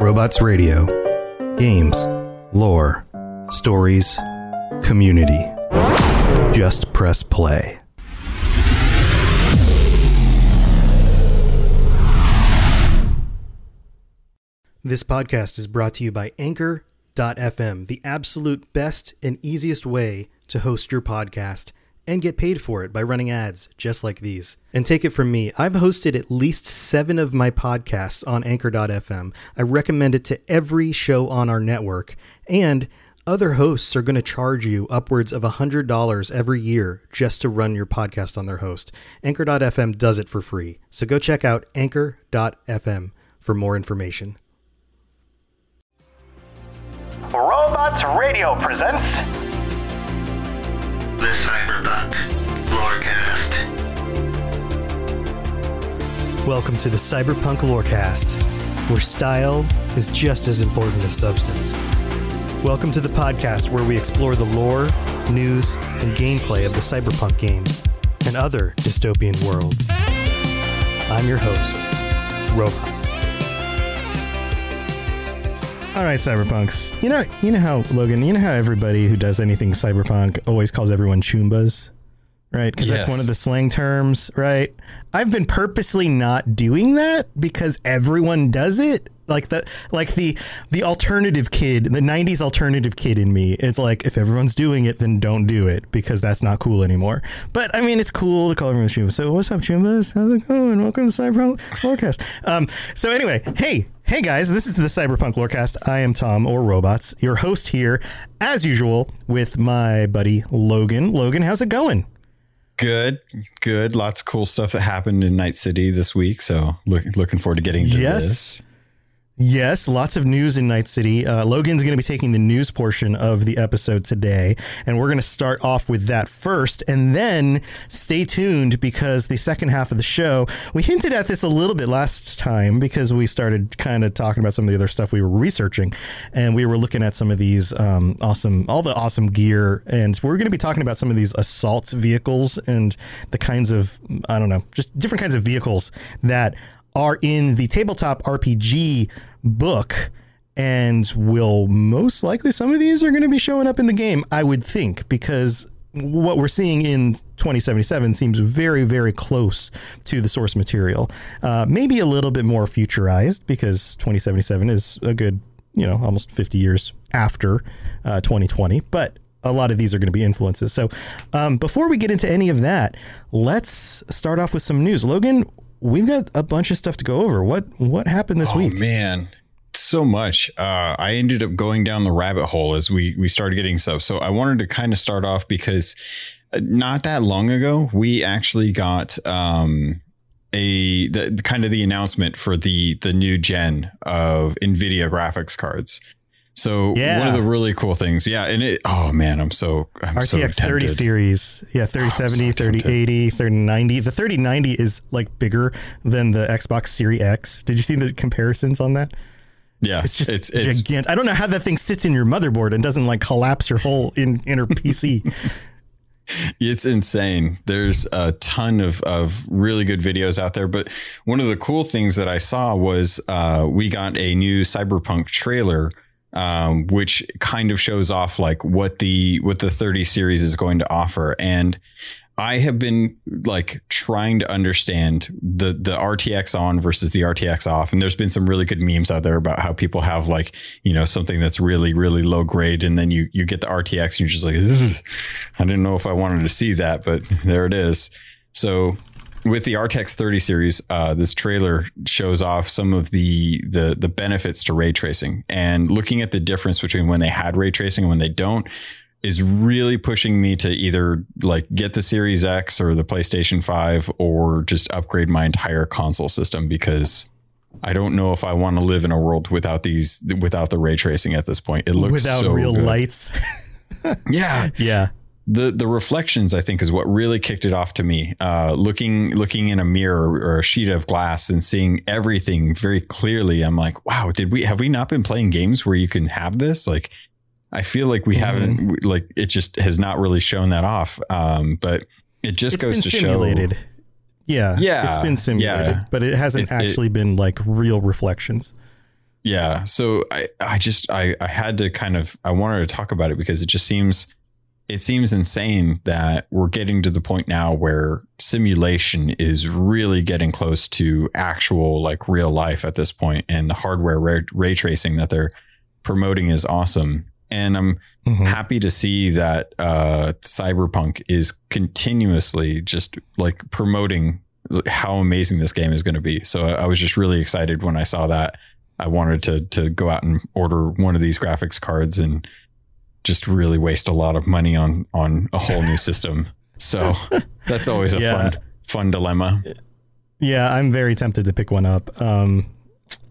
Robots Radio. Games, lore, stories, community. Just press play. This podcast is brought to you by Anchor.fm, the absolute best and easiest way to host your podcast and get paid for it by running ads just like these. And take it from me, I've hosted at least seven of my podcasts on Anchor.fm. I recommend it to every show on our network. And other hosts are going to charge you upwards of $100 every year just to run your podcast on their host. Anchor.fm does it for free. So go check out Anchor.fm for more information. Robots Radio presents The Cyberpunk Lorecast. Welcome to the Cyberpunk Lorecast, where style is just as important as substance. Welcome to the podcast where we explore the lore, news, and gameplay of the cyberpunk games and other dystopian worlds. I'm your host, Robots. All right, cyberpunks. You know, you know how Logan. You know how everybody who does anything cyberpunk always calls everyone choombas, right? Because that's one of the slang terms, right? I've been purposely not doing that because everyone does it. Like the like the the alternative kid, the '90s alternative kid in me. It's like if everyone's doing it, then don't do it because that's not cool anymore. But I mean, it's cool to call everyone choombas. So what's up, choombas? How's it going? Welcome to Cyberpunk Lorecast. Um, so anyway, hey, Hey guys, this is the Cyberpunk Lorecast. I am Tom or Robots, your host here, as usual, with my buddy Logan. Logan, how's it going? Good, good. Lots of cool stuff that happened in Night City this week. So look, looking forward to getting to Yes. this. Yes, lots of news in Night City. Uh, Logan's going to be taking the news portion of the episode today, and we're going to start off with that first, and then stay tuned because the second half of the show, we hinted at this a little bit last time because we started kind of talking about some of the other stuff we were researching, and we were looking at some of these um, awesome, all the awesome gear, and we're going to be talking about some of these assault vehicles and the kinds of, I don't know, just different kinds of vehicles that are in the tabletop RPG book and will most likely some of these are going to be showing up in the game I would think because what we're seeing in 2077 seems very very close to the source material. Uh, maybe a little bit more futurized because 2077 is a good you know almost 50 years after uh, 2020 but a lot of these are going to be influences. So um, before we get into any of that let's start off with some news. Logan we've got a bunch of stuff to go over. What what happened this Oh week? man, so much. Uh, I ended up going down the rabbit hole as we we started getting stuff. So I wanted to kind of start off because uh, not that long ago we actually got um, a the, the kind of the announcement for the the new gen of Nvidia graphics cards. So Yeah. one of the really cool things, yeah, and it. Oh man, I'm so I'm so RTX 30 series. Yeah, 3070, so 3080, 3090. The 3090 is like bigger than the Xbox Series X. Did you see the comparisons on that? Yeah, It's just it's it's gigantic. I don't know how that thing sits in your motherboard and doesn't like collapse your whole in, inner PC. It's insane. There's a ton of, of really good videos out there. But one of the cool things that I saw was uh, we got a new Cyberpunk trailer, um, which kind of shows off like what the what the 30 series is going to offer. And I have been like trying to understand the the RTX on versus the RTX off, and there's been some really good memes out there about how people have like you know something that's really really low grade, and then you you get the RTX and you're just like, I didn't know if I wanted to see that, but there it is. So with the RTX 30 series, uh, this trailer shows off some of the the the benefits to ray tracing, and looking at the difference between when they had ray tracing and when they don't is really pushing me to either like get the Series X or the PlayStation 5 or just upgrade my entire console system because I don't know if I want to live in a world without these without the ray tracing at this point. It looks Without so real good. lights. Yeah, yeah. The the reflections I think is what really kicked it off to me. Uh, looking looking in a mirror or a sheet of glass and seeing everything very clearly, I'm like, wow, did we have we not been playing games where you can have this? Like, I feel like we Mhm. haven't like it just has not really shown that off. Um, but it just It's goes been to simulated. show. Yeah. Yeah, It's been simulated, yeah. but it hasn't It- it- actually been like real reflections. Yeah. So I, I just I, I had to kind of I wanted to talk about it because it just seems it seems insane that we're getting to the point now where simulation is really getting close to actual like real life at this point and the hardware ray, ray tracing that they're promoting is awesome. And i'm Mhm. happy to see that uh cyberpunk is continuously just like promoting how amazing this game is going to be. So I, I was just really excited when i saw that. I wanted to to go out and order one of these graphics cards and just really waste a lot of money on on a whole new system so that's always a Yeah. fun fun dilemma Yeah, I'm very tempted to pick one up. Um,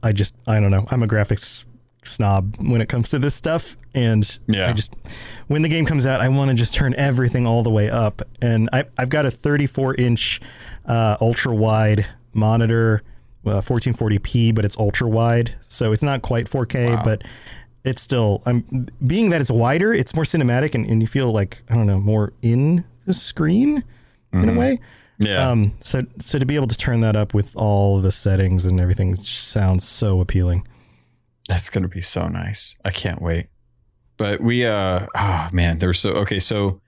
I just, I don't know. I'm a graphics snob when it comes to this stuff, and Yeah. I just, when the game comes out, I want to just turn everything all the way up. And I, I've got a 34 inch uh, ultra wide monitor, uh, 1440p, but it's ultra wide, so it's not quite 4K, Wow. but it's still. I'm being that it's wider, it's more cinematic, and, and you feel like I don't know more in the screen in a way. yeah Um, so so to be able to turn that up with all the settings and everything sounds so appealing. That's gonna be so nice. I can't wait. But we uh oh man, there's so okay, so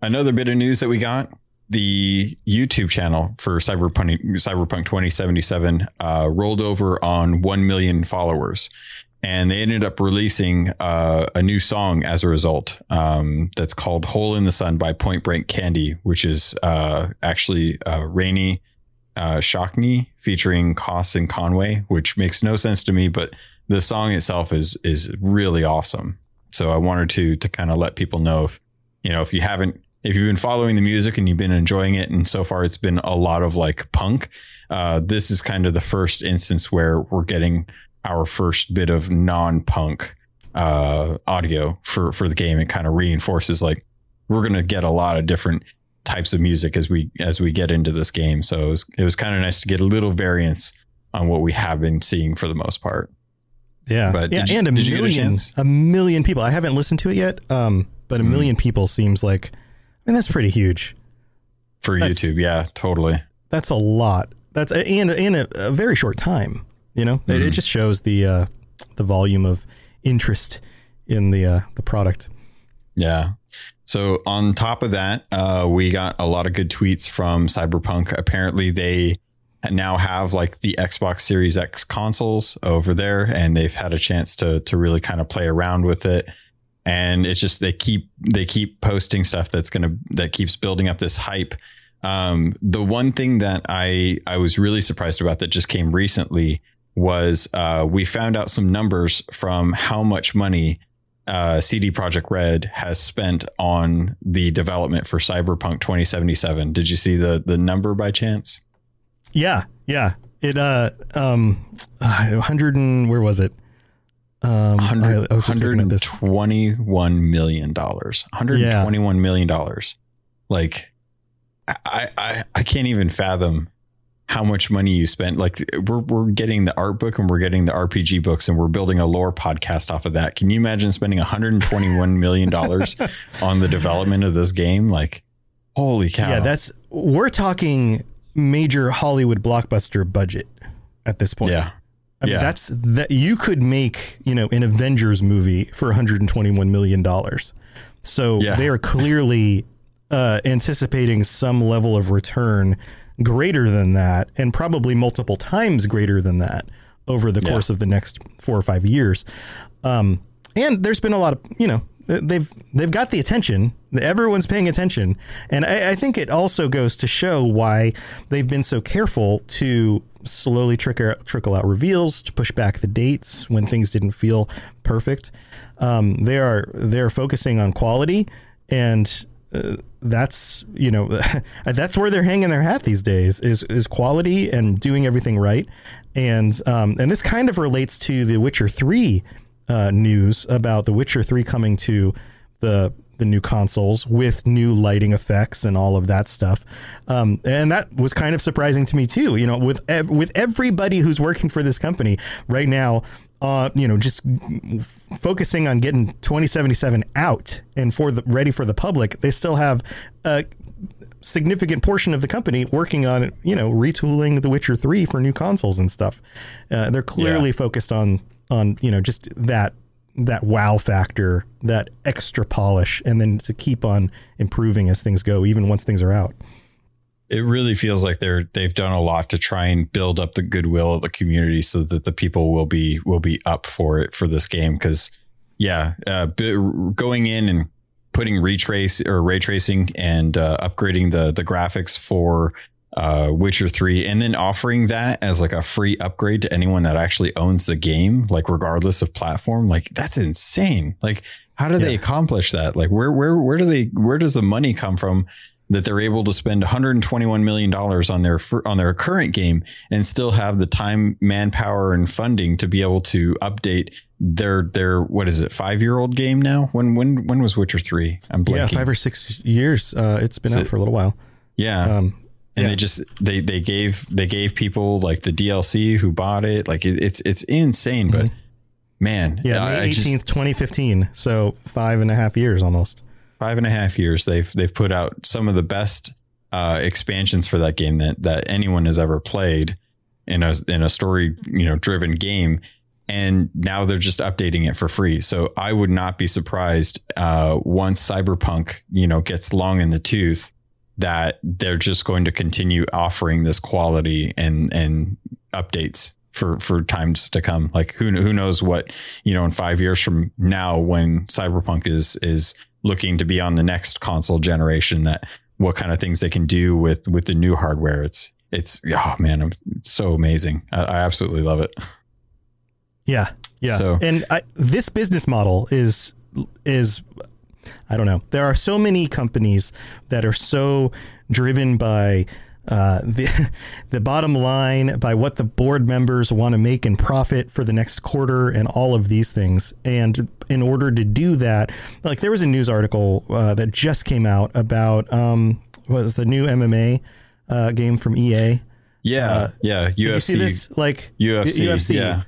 another bit of news that we got. The YouTube channel for Cyberpunk Cyberpunk 2077 uh, rolled over on 1 million followers. And they ended up releasing uh, a new song as a result um, that's called Hole in the Sun by Point Break Candy, which is uh, actually uh, Raney uh, Shockne featuring COS and Conway, which makes no sense to me, but the song itself is is really awesome. So I wanted to to kind of let people know if you know if you haven't if you've been following the music and you've been enjoying it, and so far it's been a lot of like punk. Uh, this is kind of the first instance where we're getting our first bit of non-punk uh, audio for for the game. It kind of reinforces like we're gonna get a lot of different types of music as we as we get into this game. So it was, it was kind of nice to get a little variance on what we have been seeing for the most part. Yeah, But yeah, you- and a get a million, a million people. I haven't listened to it yet, um, but a Mm. million people seems like, I mean, that's pretty huge. for That's- YouTube. Yeah, totally. That's a lot. That's a, and in a, a very short time. You know, it, it Mhm. just shows the uh, the volume of interest in the uh, the product. Yeah. So on top of that, uh, we got a lot of good tweets from Cyberpunk. Apparently, they now have like the Xbox Series X consoles over there, and they've had a chance to to really kind of play around with it. And it's just they keep they keep posting stuff that's gonna that keeps building up this hype. Um, the one thing that I I was really surprised about that just came recently was uh, we found out some numbers from how much money uh, CD Projekt Red has spent on the development for Cyberpunk 2077. Did you see the the number by chance? Yeah, yeah. It uh um, uh, hundred and where was it? Um, I, 100, I was just looking at this. 121 million dollars. 121 million dollars. Like I, I I can't even fathom how much money you spent. Like we're we're getting the art book and we're getting the RPG books and we're building a lore podcast off of that. Can you imagine spending 121 million dollars on the development of this game? Like holy cow. Yeah, that's we're talking major Hollywood blockbuster budget at this point. yeah. I mean, yeah. that's that you could make, you know, an Avengers movie for 121 million dollars. So Yeah. they are clearly uh, anticipating some level of return greater than that, and probably multiple times greater than that over the Yeah. course of the next four or five years. Um, and there's been a lot of, you know, they've they've got the attention. Everyone's paying attention, and I, I think it also goes to show why they've been so careful to slowly trickle trickle out reveals to push back the dates when things didn't feel perfect. Um, they are they're focusing on quality, and uh, that's you know that's where they're hanging their hat these days is is quality and doing everything right. And um, and this kind of relates to the Witcher three uh, news about The Witcher 3 coming to the the new consoles with new lighting effects and all of that stuff. Um, and that was kind of surprising to me too. You know, with ev- with everybody who's working for this company right now, uh, you know, just focusing on getting 2077 out and for the ready for the public, they still have a significant portion of the company working on you know retooling The Witcher 3 for new consoles and stuff. Uh, they're clearly focused on on you know just that that wow factor, that extra polish, and then to keep on improving as things go, even once things are out. It really feels like they're they've done a lot to try and build up the goodwill of the community so that the people will be will be up for it for this game because yeah, uh, going in and putting retrace or ray tracing and uh, upgrading the the graphics for uh, Witcher 3 and then offering that as like a free upgrade to anyone that actually owns the game, like regardless of platform, like that's insane. Like, how do yeah. they accomplish that? Like, where, where, where do they, where does the money come from that they're able to spend 121 million dollars on their on their current game and still have the time, manpower, and funding to be able to update their their what is it five year old game now? When when when was Witcher three? I'm blanking. Yeah, five or six years. Uh, it's been so, out for a little while. Yeah. Um, and yeah. they just they they gave they gave people like the DLC who bought it. Like it, it's it's insane, mm-hmm. but man, yeah, May eighteenth, twenty fifteen. So five and a half years almost. Five and a half years. They've they've put out some of the best uh, expansions for that game that that anyone has ever played in a in a story you know driven game. And now they're just updating it for free. So I would not be surprised uh, once Cyberpunk, you know, gets long in the tooth that they're just going to continue offering this quality and and updates for for times to come. Like who who knows what you know in five years from now when Cyberpunk is is looking to be on the next console generation that what kind of things they can do with with the new hardware. It's it's oh man, it's so amazing. I, I absolutely love it. Yeah, yeah. So, and I, this business model is is I don't know. There are so many companies that are so driven by uh, the the bottom line, by what the board members want to make in profit for the next quarter, and all of these things. And in order to do that, like there was a news article uh, that just came out about um, was the new MMA uh, game from EA. Yeah, uh, yeah. UFC. Did you see this? Like UFC. UFC. Yeah.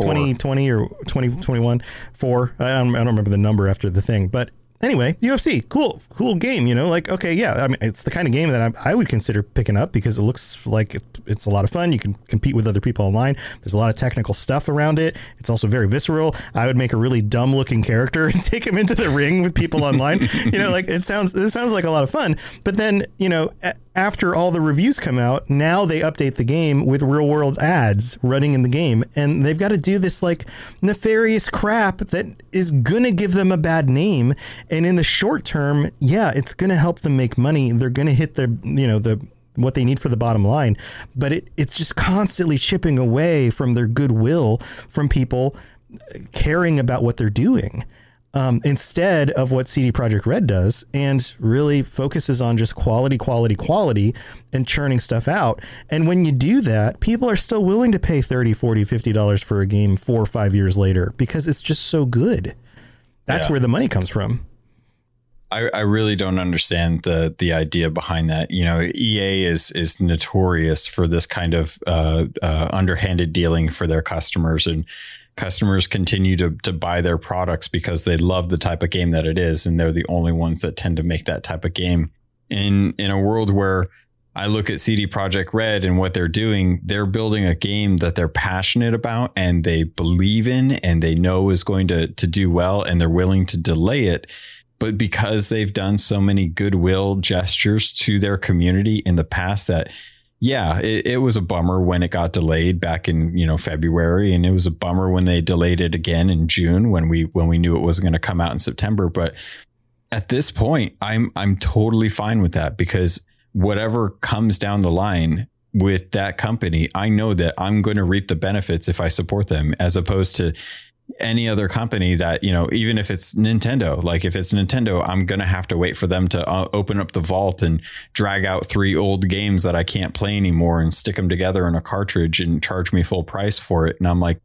2020 or 2021 four. I don't, I don't remember the number after the thing, but anyway, UFC, cool, cool game. You know, like okay, yeah. I mean, it's the kind of game that I, I would consider picking up because it looks like it, it's a lot of fun. You can compete with other people online. There's a lot of technical stuff around it. It's also very visceral. I would make a really dumb looking character and take him into the ring with people online. you know, like it sounds it sounds like a lot of fun. But then you know. After all the reviews come out, now they update the game with real world ads running in the game. And they've got to do this like nefarious crap that is going to give them a bad name and in the short term, yeah, it's going to help them make money. They're going to hit their, you know, the what they need for the bottom line, but it, it's just constantly chipping away from their goodwill from people uh, caring about what they're doing. Um, instead of what CD Projekt Red does and really focuses on just quality, quality, quality and churning stuff out. And when you do that, people are still willing to pay 30, 40, 50 dollars for a game four or five years later because it's just so good. That's yeah. where the money comes from. I, I really don't understand the the idea behind that. You know, EA is is notorious for this kind of uh, uh, underhanded dealing for their customers, and customers continue to to buy their products because they love the type of game that it is, and they're the only ones that tend to make that type of game. In in a world where I look at CD Projekt Red and what they're doing, they're building a game that they're passionate about and they believe in and they know is going to to do well, and they're willing to delay it but because they've done so many goodwill gestures to their community in the past that yeah it, it, was a bummer when it got delayed back in you know february and it was a bummer when they delayed it again in june when we when we knew it wasn't going to come out in september but at this point i'm i'm totally fine with that because whatever comes down the line with that company i know that i'm going to reap the benefits if i support them as opposed to any other company that you know even if it's nintendo like if it's nintendo i'm gonna have to wait for them to uh, open up the vault and drag out three old games that i can't play anymore and stick them together in a cartridge and charge me full price for it. And i'm like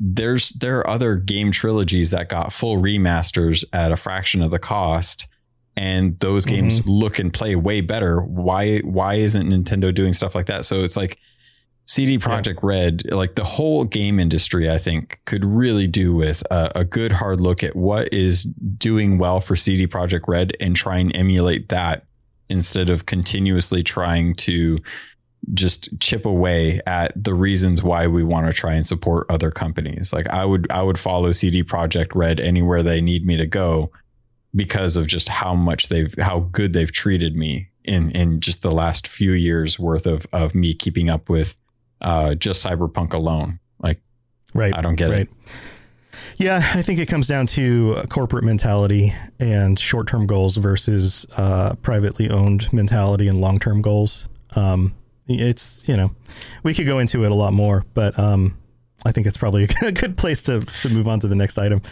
there's there are other game trilogies that got full remasters at a fraction of the cost and those games mm-hmm. look and play way better. Why why isn't nintendo doing stuff like that? So it's like CD Projekt yeah. Red, like the whole game industry, I think could really do with a, a, good hard look at what is doing well for CD Projekt Red and try and emulate that instead of continuously trying to just chip away at the reasons why we want to try and support other companies. Like I would I would follow CD Projekt Red anywhere they need me to go because of just how much they've how good they've treated me in in just the last few years worth of of me keeping up with uh just cyberpunk alone. Like Right. I don't get right. it. Yeah, I think it comes down to corporate mentality and short-term goals versus uh, privately owned mentality and long-term goals. Um, it's you know, we could go into it a lot more, but um, I think it's probably a good place to to move on to the next item.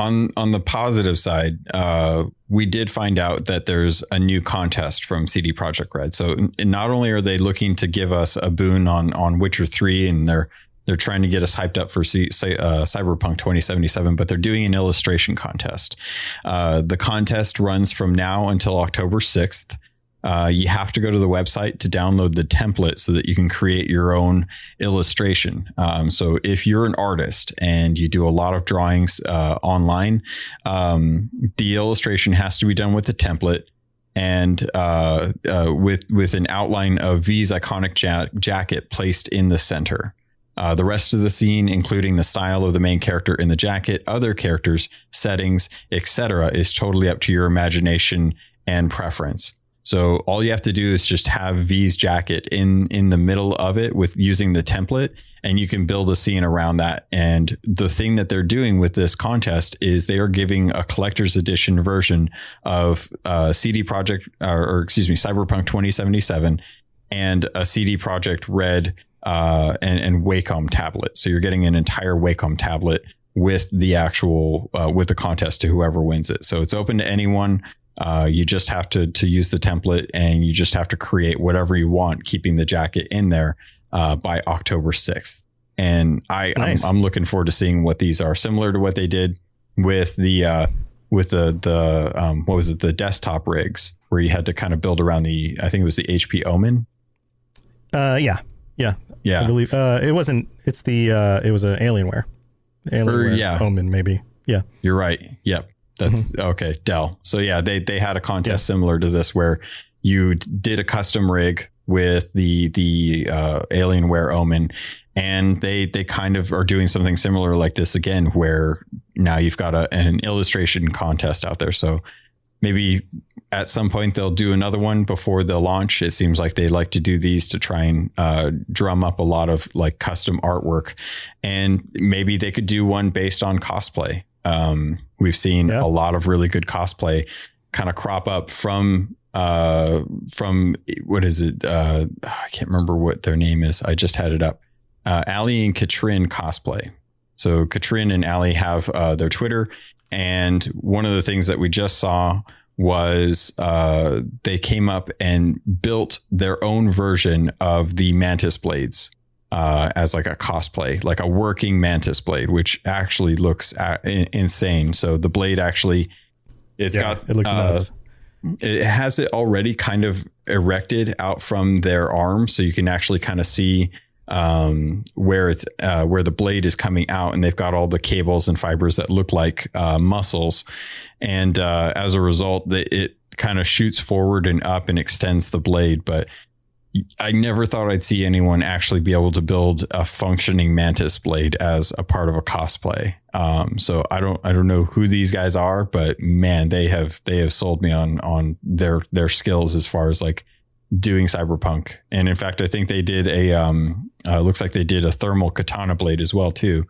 On on the positive side, uh, we did find out that there's a new contest from CD Projekt Red. So n- not only are they looking to give us a boon on on Witcher Three, and they're they're trying to get us hyped up for C- say, uh, Cyberpunk 2077, but they're doing an illustration contest. Uh, the contest runs from now until October 6th. Uh, you have to go to the website to download the template so that you can create your own illustration. Um, so if you're an artist and you do a lot of drawings uh, online, um, the illustration has to be done with the template and uh, uh, with with an outline of V's iconic ja- jacket placed in the center. Uh, the rest of the scene, including the style of the main character in the jacket, other characters, settings, etc., is totally up to your imagination and preference. So all you have to do is just have V's jacket in in the middle of it with using the template, and you can build a scene around that. And the thing that they're doing with this contest is they are giving a collector's edition version of uh, CD Projekt, or, or excuse me, Cyberpunk 2077, and a CD Projekt Red uh, and, and Wacom tablet. So you're getting an entire Wacom tablet with the actual uh, with the contest to whoever wins it. So it's open to anyone. Uh, you just have to to use the template and you just have to create whatever you want, keeping the jacket in there uh, by October sixth. And I Nice. I'm, I'm looking forward to seeing what these are, similar to what they did with the uh, with the the um, what was it the desktop rigs where you had to kind of build around the I think it was the HP Omen. Uh, yeah, yeah, yeah I believe uh, it wasn't. It's the uh, it was an Alienware, Alienware yeah. Omen maybe. Yeah, You're right. Yep. That's okay. Dell. So yeah, they they had a contest similar to this where you did a custom rig with the the uh, Alienware Omen, and they they kind of are doing something similar like this again, where now you've got a, an illustration contest out there. So maybe at some point they'll do another one before the launch. It seems like they like to do these to try and uh, drum up a lot of like custom artwork, and maybe they could do one based on cosplay. Um, we've seen Yeah. a lot of really good cosplay kind of crop up from uh from what is it? Uh i can't remember what their name is. I just had it up. Uh ali and katrin cosplay. So katrin and ali have uh their twitter and one of the things that we just saw was uh they came up and built their own version of the mantis blades uh, as like a cosplay, like a working mantis blade, which actually looks uh, in- insane. So the blade actually, it's yeah, got it looks uh, nuts. it has it already kind of erected out from their arm, so you can actually kind of see um, where it's uh, where the blade is coming out, and they've got all the cables and fibers that look like uh, muscles, and uh, as a result, the, it kind of shoots forward and up and extends the blade, but. I never thought I'd see anyone actually be able to build a functioning mantis blade as a part of a cosplay. Um, so I don't I don't know who these guys are, but man, they have they have sold me on on their their skills as far as like doing cyberpunk. And in fact, I think they did a um uh, looks like they did a thermal katana blade as well too,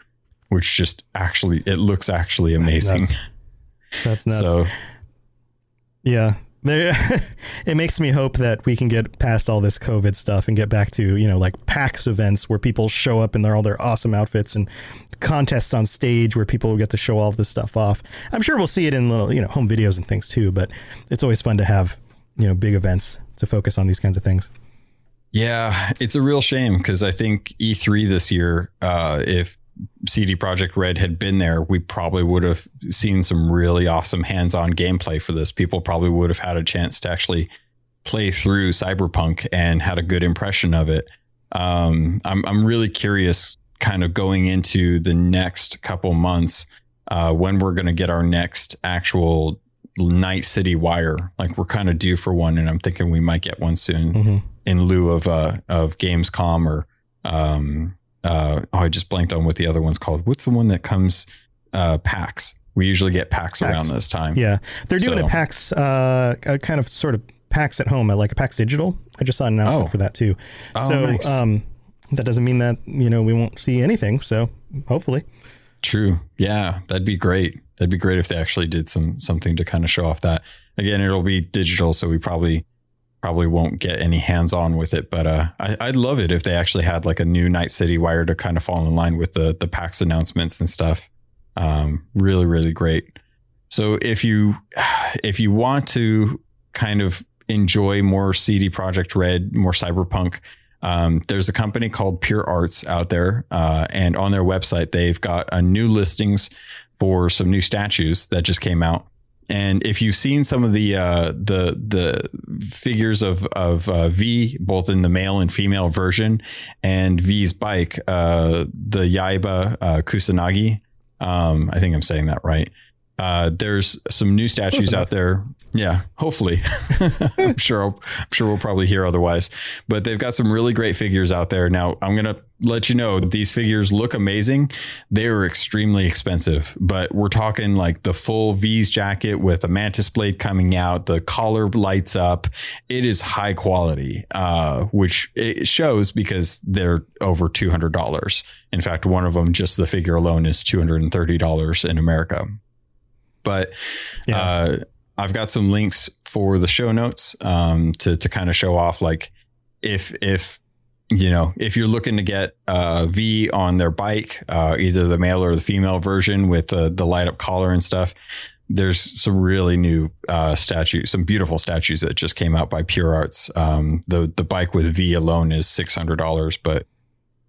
which just actually it looks actually That's amazing. nuts. That's nuts. So Yeah. It makes me hope that we can get past all this COVID stuff and get back to, you know, like PAX events where people show up in their all their awesome outfits and contests on stage where people get to show all this stuff off. I'm sure we'll see it in little, you know, home videos and things too, but it's always fun to have, you know, big events to focus on these kinds of things. Yeah, it's a real shame because I think E3 this year, uh, if CD Projekt Red had been there, we probably would have seen some really awesome hands-on gameplay for this. People probably would have had a chance to actually play through Cyberpunk and had a good impression of it. Um, I'm I'm really curious, kind of going into the next couple months, uh, when we're going to get our next actual Night City Wire. Like we're kind of due for one, and I'm thinking we might get one soon. hmm in lieu of uh of Gamescom or um uh oh I just blanked on what the other one's called. What's the one that comes uh PAX? We usually get packs, PAX. around this time. Yeah, they're doing So- a PAX, uh, a kind of sort of PAX at home, like a PAX Digital. I just saw an announcement Oh. for that too. Oh, so nice. um, that doesn't mean that you know we won't see anything. So hopefully, True. Yeah, that'd be great. That'd be great if they actually did some something to kind of show off that. Again, it'll be digital, so we probably probably won't get any hands on with it. But uh, I, I'd love it if they actually had like a new Night City wire to kind of fall in line with the the PAX announcements and stuff. Um, really, really great. So if you if you want to kind of enjoy more CD Projekt Red, more cyberpunk, um, there's a company called Pure Arts out there, uh, and on their website they've got a new listings for some new statues that just came out. And if you've seen some of the uh, the the figures of of uh, V, both in the male and female version, and V's bike, uh, the Yaiba uh, Kusanagi, um, I think I'm saying that right. Uh, there's some new statues out there. Yeah, hopefully. I'm sure. I'll, I'm sure we'll probably hear otherwise. But they've got some really great figures out there. Now, I'm gonna let you know these figures look amazing. They are extremely expensive, but we're talking like the full V's jacket with a mantis blade coming out. The collar lights up. It is high quality, uh, which it shows because they're over two hundred dollars. In fact, one of them, just the figure alone, is two hundred and thirty dollars in America. But Yeah. uh, I've got some links for the show notes um, to to kind of show off like if if you know if you're looking to get uh, V on their bike, uh, either the male or the female version with the the light up collar and stuff. There's some really new uh, statues, some beautiful statues that just came out by Pure Arts. Um, the the bike with V alone is six hundred dollars, but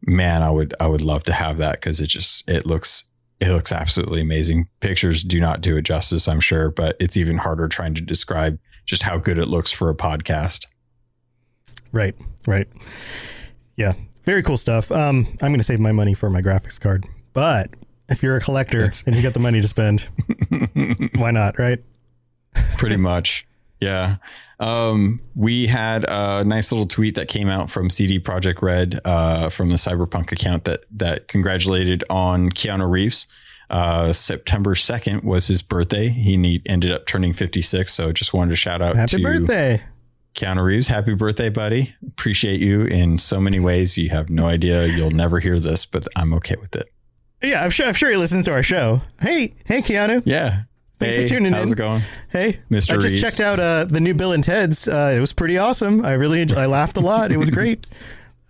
man, I would I would love to have that because it just it looks it looks absolutely amazing. Pictures do not do it justice, I'm sure, but it's even harder trying to describe just how good it looks for a podcast. right, right, yeah, very cool stuff. Um, I'm going to save my money for my graphics card, but if you're a collector It's- and you got the money to spend, why not? Right? Pretty much. Yeah. Um, we had a nice little tweet that came out from CD Projekt Red uh, from the Cyberpunk account that that congratulated on Keanu Reeves. Uh, September 2nd was his birthday. He ne- ended up turning 56. So just wanted to shout out Happy to birthday! Keanu Reeves. Happy birthday, buddy. Appreciate you in so many ways. You have no idea. You'll never hear this, but I'm okay with it. Yeah, I'm sure. I'm sure he listens to our show. Hey, hey, Keanu. Yeah. Thanks for Hey, tuning how's in. it going? Hey, Mr. I just Reeves. checked out uh, the new Bill and Ted's. Uh, it was pretty awesome. I really, enjoy, I laughed a lot. It was great.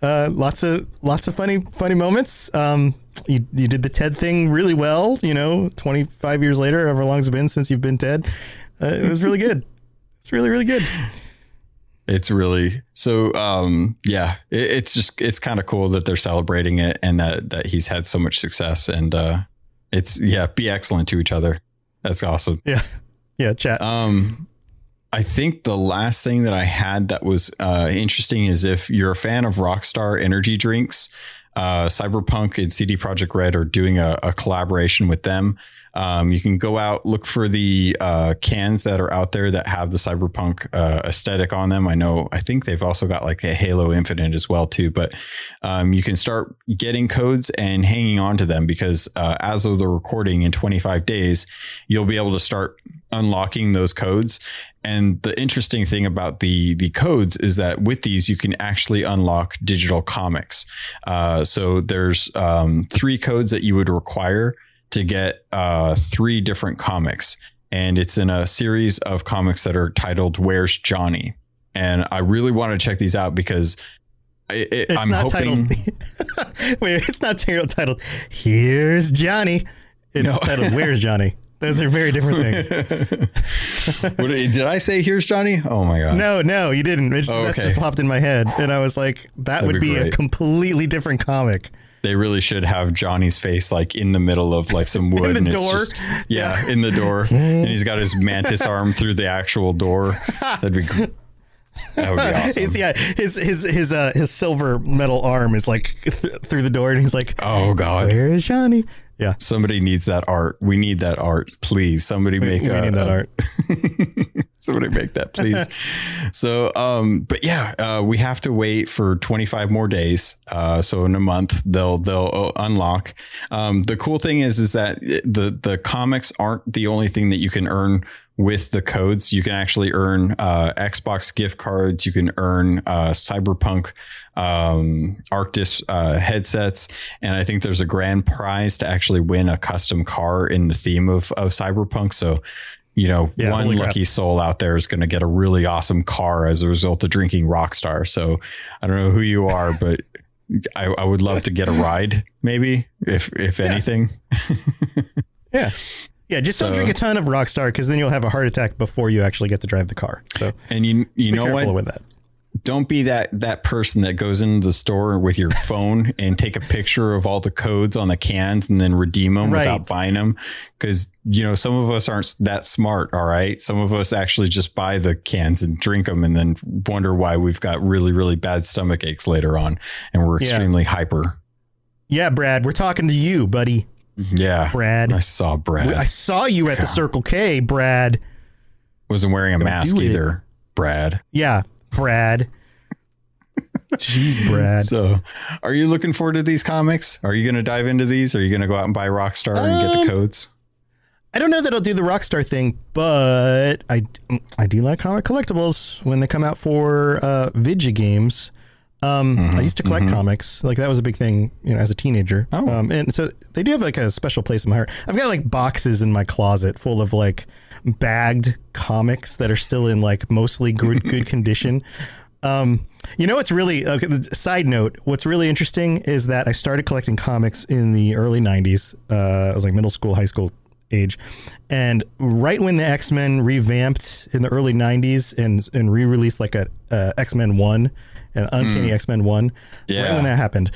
Uh, lots of lots of funny funny moments. Um, you you did the Ted thing really well. You know, 25 years later, however long it's been since you've been Ted, uh, it was really good. It's really really good. It's really so. Um, yeah, it, it's just it's kind of cool that they're celebrating it and that that he's had so much success and uh, it's yeah, be excellent to each other. That's awesome. Yeah, yeah. Chat. Um, I think the last thing that I had that was uh, interesting is if you're a fan of Rockstar energy drinks, uh, Cyberpunk and CD Projekt Red are doing a, a collaboration with them. Um, you can go out look for the uh, cans that are out there that have the cyberpunk uh, aesthetic on them. I know. I think they've also got like a Halo Infinite as well too. But um, you can start getting codes and hanging on to them because uh, as of the recording in 25 days, you'll be able to start unlocking those codes. And the interesting thing about the the codes is that with these you can actually unlock digital comics. Uh, so there's um, three codes that you would require to get uh, three different comics, and it's in a series of comics that are titled "Where's Johnny?" And I really want to check these out because it, it, it's I'm not hoping. titled. Wait, it's not titled. titled Here's Johnny. It's No. titled Where's Johnny. Those are very different things. What, did I say here's Johnny? Oh my god! No, no, you didn't. It just, Oh, okay. just popped in my head, and I was like, that That'd would be be, a completely different comic. They really should have Johnny's face like in the middle of like some wood. in the door. just- yeah, in the door. and he's got his mantis arm through the actual door. That'd be gr- That would be awesome. His, yeah, his his his uh his silver metal arm is like th- through the door, and he's like, Oh god. "Where is Johnny?" Yeah, Somebody needs that art. We need that art. Please. Somebody make we a, that a- art. Somebody make that, please. so, um, but yeah, uh, we have to wait for 25 more days. Uh, so in a month, they'll they'll uh, unlock. Um, the cool thing is, is that the the comics aren't the only thing that you can earn with the codes. You can actually earn uh, Xbox gift cards. You can earn uh, Cyberpunk um, Arctis uh, headsets, and I think there's a grand prize to actually win a custom car in the theme of of Cyberpunk. So you know, Yeah, one lucky soul out there is going to get a really awesome car as a result of drinking Rockstar. So I don't know who you are, but I, I would love to get a ride, maybe if if anything. Yeah. Yeah, just don't drink a ton of Rockstar because then you'll have a heart attack before you actually get to drive the car. So And you you know what? with that. Don't be that that person that goes into the store with your phone and take a picture of all the codes on the cans and then redeem them Right. without buying them because you know some of us aren't that smart. All right, some of us actually just buy the cans and drink them and then wonder why we've got really really bad stomach aches later on and we're Yeah. extremely hyper. Yeah, Brad, we're talking to you, buddy. Mm-hmm. Yeah, Brad. I saw Brad. I saw you at the Circle K, Brad. wasn't wearing a mask do it. either, Brad. Yeah, Brad. Jeez, Brad. So, are you looking forward to these comics? Are you going to dive into these? Are you going to go out and buy Rockstar and get Um, the codes? I don't know that I'll do the Rockstar thing, but I I do like comic collectibles when they come out for uh, Vidya games. Um, I used to collect comics, like that was a big thing, you know, as a teenager. Oh. Um, and so they do have like a special place in my heart. I've got like boxes in my closet full of like bagged comics that are still in like mostly good good condition. Um, you know what's really okay, the side note? What's really interesting is that I started collecting comics in the early '90s. Uh, I was like middle school, high school age, and right when the X Men revamped in the early '90s and and re-released like a uh, X Men One, an Uncanny X Men One. Right when that happened,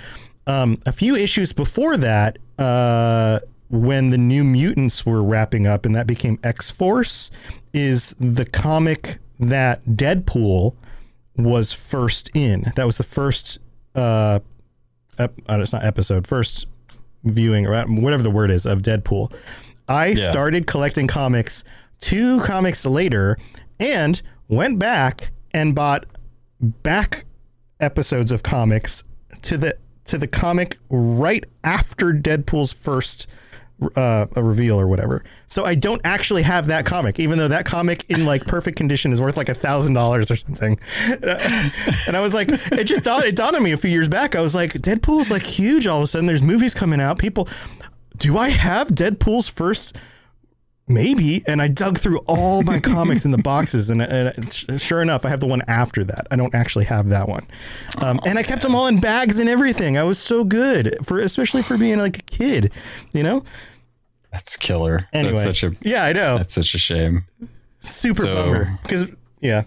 um, a few issues before that. Uh, when the New Mutants were wrapping up and that became X Force, is the comic that Deadpool was first in. That was the first, uh, ep- uh, it's not episode, first viewing or whatever the word is of Deadpool. I Yeah. started collecting comics two comics later and went back and bought back episodes of comics to the to the comic right after Deadpool's first uh, a reveal or whatever. So I don't actually have that comic, even though that comic in like perfect condition is worth like a thousand dollars or something. and I was like, it just dawned, it dawned on me a few years back. I was like, Deadpool's like huge all of a sudden. There's movies coming out. People, do I have Deadpool's first? Maybe. And I dug through all my comics in the boxes, and, and sure enough, I have the one after that. I don't actually have that one, um, and I kept them all in bags and everything. I was so good for, especially for being like a kid, you know. That's killer. Anyway, That's such a yeah, I know. that's such a shame. Super so- bummer because yeah.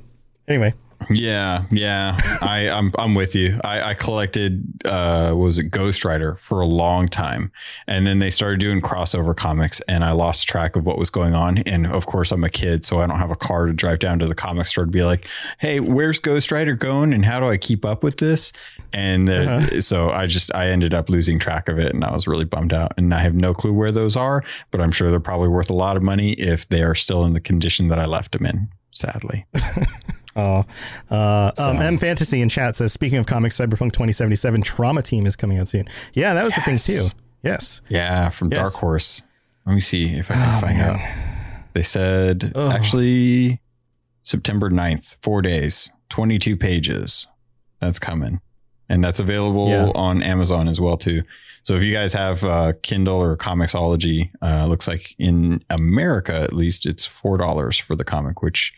Anyway, Yeah, yeah. I, I'm I'm with you. I, I collected uh what was it Ghost Rider for a long time. And then they started doing crossover comics and I lost track of what was going on. And of course I'm a kid, so I don't have a car to drive down to the comic store to be like, hey, where's Ghost Rider going and how do I keep up with this? And uh, so I just I ended up losing track of it and I was really bummed out. And I have no clue where those are, but I'm sure they're probably worth a lot of money if they are still in the condition that I left them in, sadly. oh, uh, So- um, M Fantasy in chat says, speaking of comics, Cyberpunk 2077 Trauma Team is coming out soon. Yeah, that was the thing too. Yes. Yeah, from Yes. Dark Horse. Let me see if I can find out. They said actually September 9th, four days, 22 pages. That's coming. And that's available Yeah. on Amazon as well too. So if you guys have uh, Kindle or Comixology, uh, looks like in America at least it's four dollars for the comic, which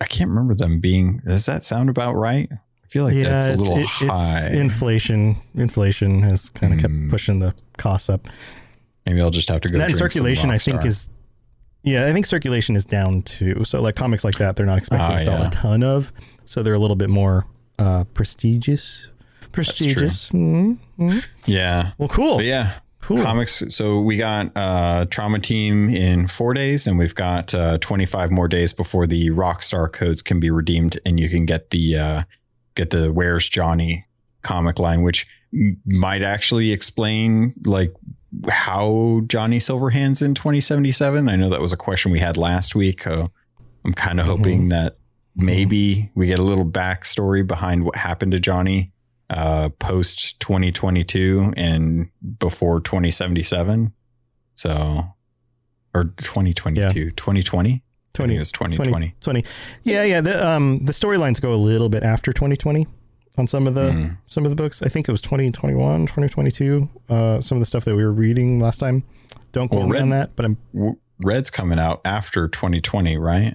I can't remember them being. Does that sound about right? I feel like yeah, that's a it's, little it- high. it's inflation. Inflation has kind of Hmm. kept pushing the costs up. Maybe I'll just have to go. that circulation, I think, is yeah, I think circulation is down too. So like comics like that, they're not expecting Ah, to sell yeah. a ton of, so they're a little bit more uh, prestigious. Prestigious. Mhm. Mhm. yeah. Well, cool. But yeah, Cool. comics. So we got uh, Trauma Team in four days, and we've got uh, 25 more days before the Rockstar codes can be redeemed, and you can get the uh, get the Where's Johnny comic line, which m- might actually explain like how Johnny Silverhand's in 2077. I know that was a question we had last week. I'm kind of hoping that maybe we get a little backstory behind what happened to Johnny uh, post 2022 and before 2077. So, or 2022, Yeah. 2020. I think it was 2020. 20. Yeah, yeah. The um the storylines go a little bit after 2020 on some of the Mhm. some of the books. I think it was 2021, 2022. Uh, some of the stuff that we were reading last time. Don't quote Well, me Red- on that, but I'm Red's coming out after 2020, right?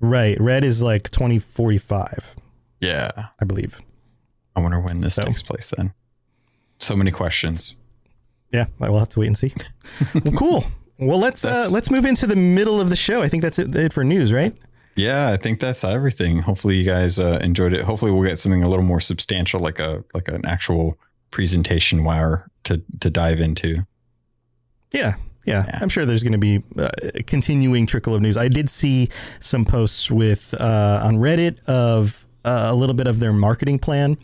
right. Red is like 2045, Yeah. I believe. I wonder when this So- takes place then. So many questions. Yeah, I will have to wait and see. well, cool. Well, let's uh, let's move into the middle of the show. I think that's it, it for news, right? Yeah, I think that's everything. Hopefully, you guys uh, enjoyed it. Hopefully, we'll get something a little more substantial, like a like an actual presentation wire to to dive into. Yeah, yeah. Yeah. I'm sure there's going to be uh, a continuing trickle of news. I did see some posts with uh, on Reddit of uh, a little bit of their marketing plan,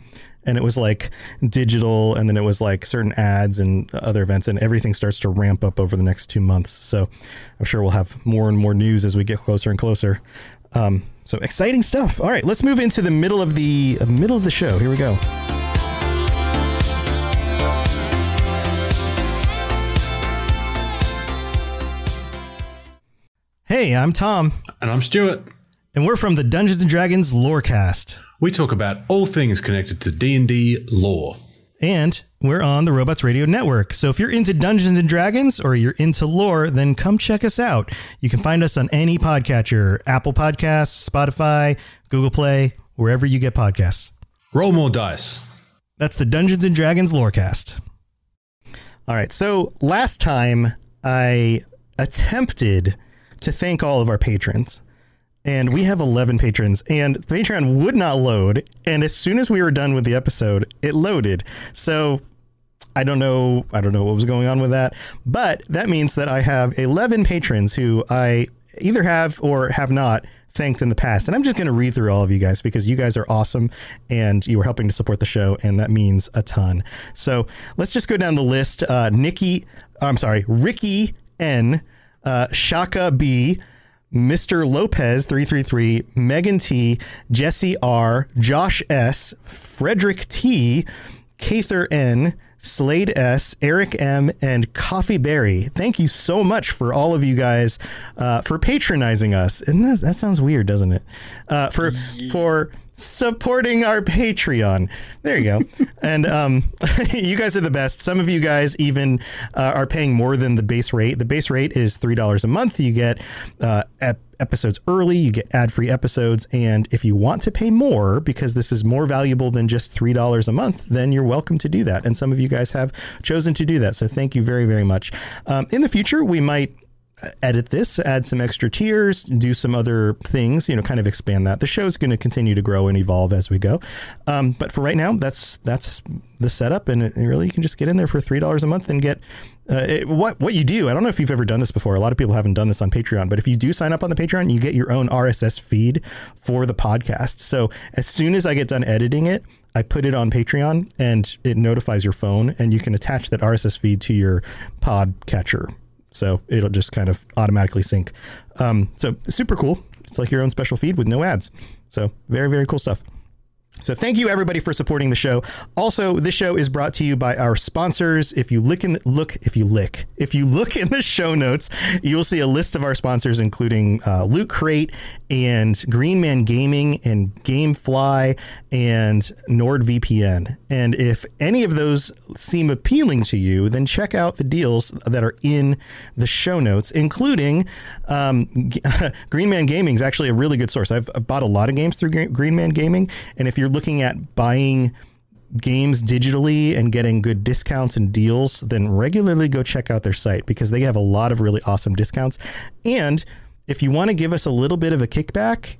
and it was like digital, and then it was like certain ads and other events, and everything starts to ramp up over the next two months. So I'm sure we'll have more and more news as we get closer and closer. Um, so exciting stuff. All right, let's move into the middle of the uh, middle of the show. Here we go. Hey, I'm Tom, And I'm Stuart. And we're from the Dungeons and Dragons Lorecast. We talk about all things connected to D&D lore. And we're on the Robots Radio Network. So if you're into Dungeons and Dragons or you're into lore, then come check us out. You can find us on any podcatcher Apple Podcasts, Spotify, Google Play, wherever you get podcasts. Roll more dice. That's the Dungeons and Dragons Lorecast. All right. So last time I attempted to thank all of our patrons, and we have 11 patrons, and Patreon would not load. And as soon as we were done with the episode, it loaded. So I don't know. I don't know what was going on with that, but that means that I have 11 patrons who I either have or have not thanked in the past. And I'm just going to read through all of you guys because you guys are awesome and you are helping to support the show, and that means a ton. So let's just go down the list. Uh, Nikki, I'm sorry, Ricky N, uh, Shaka B. Mr. Lopez 333, Megan T, Jesse R, Josh S, Frederick T, Kather N, Slade S, Eric M, and Coffee Berry. Thank you so much for all of you guys uh, for patronizing us. And that, that sounds weird, doesn't it? Uh, for for supporting our Patreon. There you go. and um, you guys are the best. Some of you guys even uh, are paying more than the base rate. The base rate is three dollars a month. You get uh, ep- episodes early. You get ad-free episodes. And if you want to pay more because this is more valuable than just three dollars a month, then you're welcome to do that. And some of you guys have chosen to do that. So thank you very very much. Um, in the future, we might edit this, add some extra tiers, do some other things, you know, kind of expand that. The show's going to continue to grow and evolve as we go. Um, but for right now, that's that's the setup, and it, really you can just get in there for three dollars a month and get. Uh, it, what what you do? I don't know if you've ever done this before. A lot of people haven't done this on Patreon, but if you do sign up on the Patreon, you get your own RSS feed for the podcast. So as soon as I get done editing it, I put it on Patreon, and it notifies your phone, and you can attach that RSS feed to your pod catcher so it'll just kind of automatically sync. Um, so super cool. It's like your own special feed with no ads. So very very cool stuff. So thank you everybody for supporting the show. Also, this show is brought to you by our sponsors. If you look in the, look, if you lick, if you look in the show notes, you will see a list of our sponsors, including uh, Loot Crate and Green Man Gaming and GameFly and NordVPN. And if any of those seem appealing to you, then check out the deals that are in the show notes, including um, Green Man Gaming is actually a really good source. I've, I've bought a lot of games through Green Man Gaming, and if you're looking at buying games digitally and getting good discounts and deals, then regularly go check out their site because they have a lot of really awesome discounts. And if you want to give us a little bit of a kickback,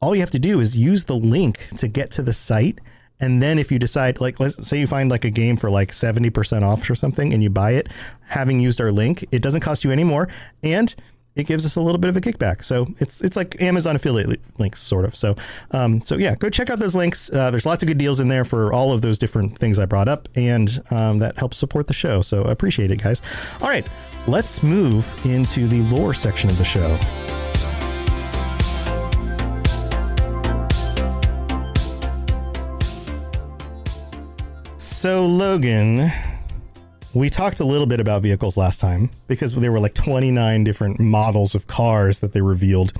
all you have to do is use the link to get to the site. And then if you decide, like, let's say you find like a game for like 70% off or something and you buy it, having used our link, it doesn't cost you any more. And it gives us a little bit of a kickback. So it's it's like Amazon affiliate links, sort of. So um, so yeah, go check out those links. Uh, there's lots of good deals in there for all of those different things I brought up, and um, that helps support the show. So appreciate it, guys. All right, let's move into the lore section of the show. So Logan, we talked a little bit about vehicles last time because there were like 29 different models of cars that they revealed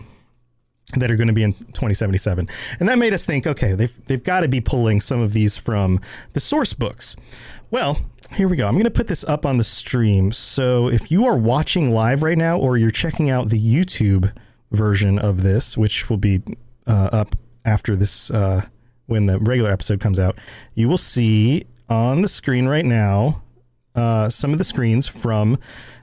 that are going to be in 2077. And that made us think, okay, they've, they've got to be pulling some of these from the source books. Well, here we go. I'm going to put this up on the stream. So if you are watching live right now or you're checking out the YouTube version of this, which will be uh, up after this, uh, when the regular episode comes out, you will see on the screen right now uh, some of the screens from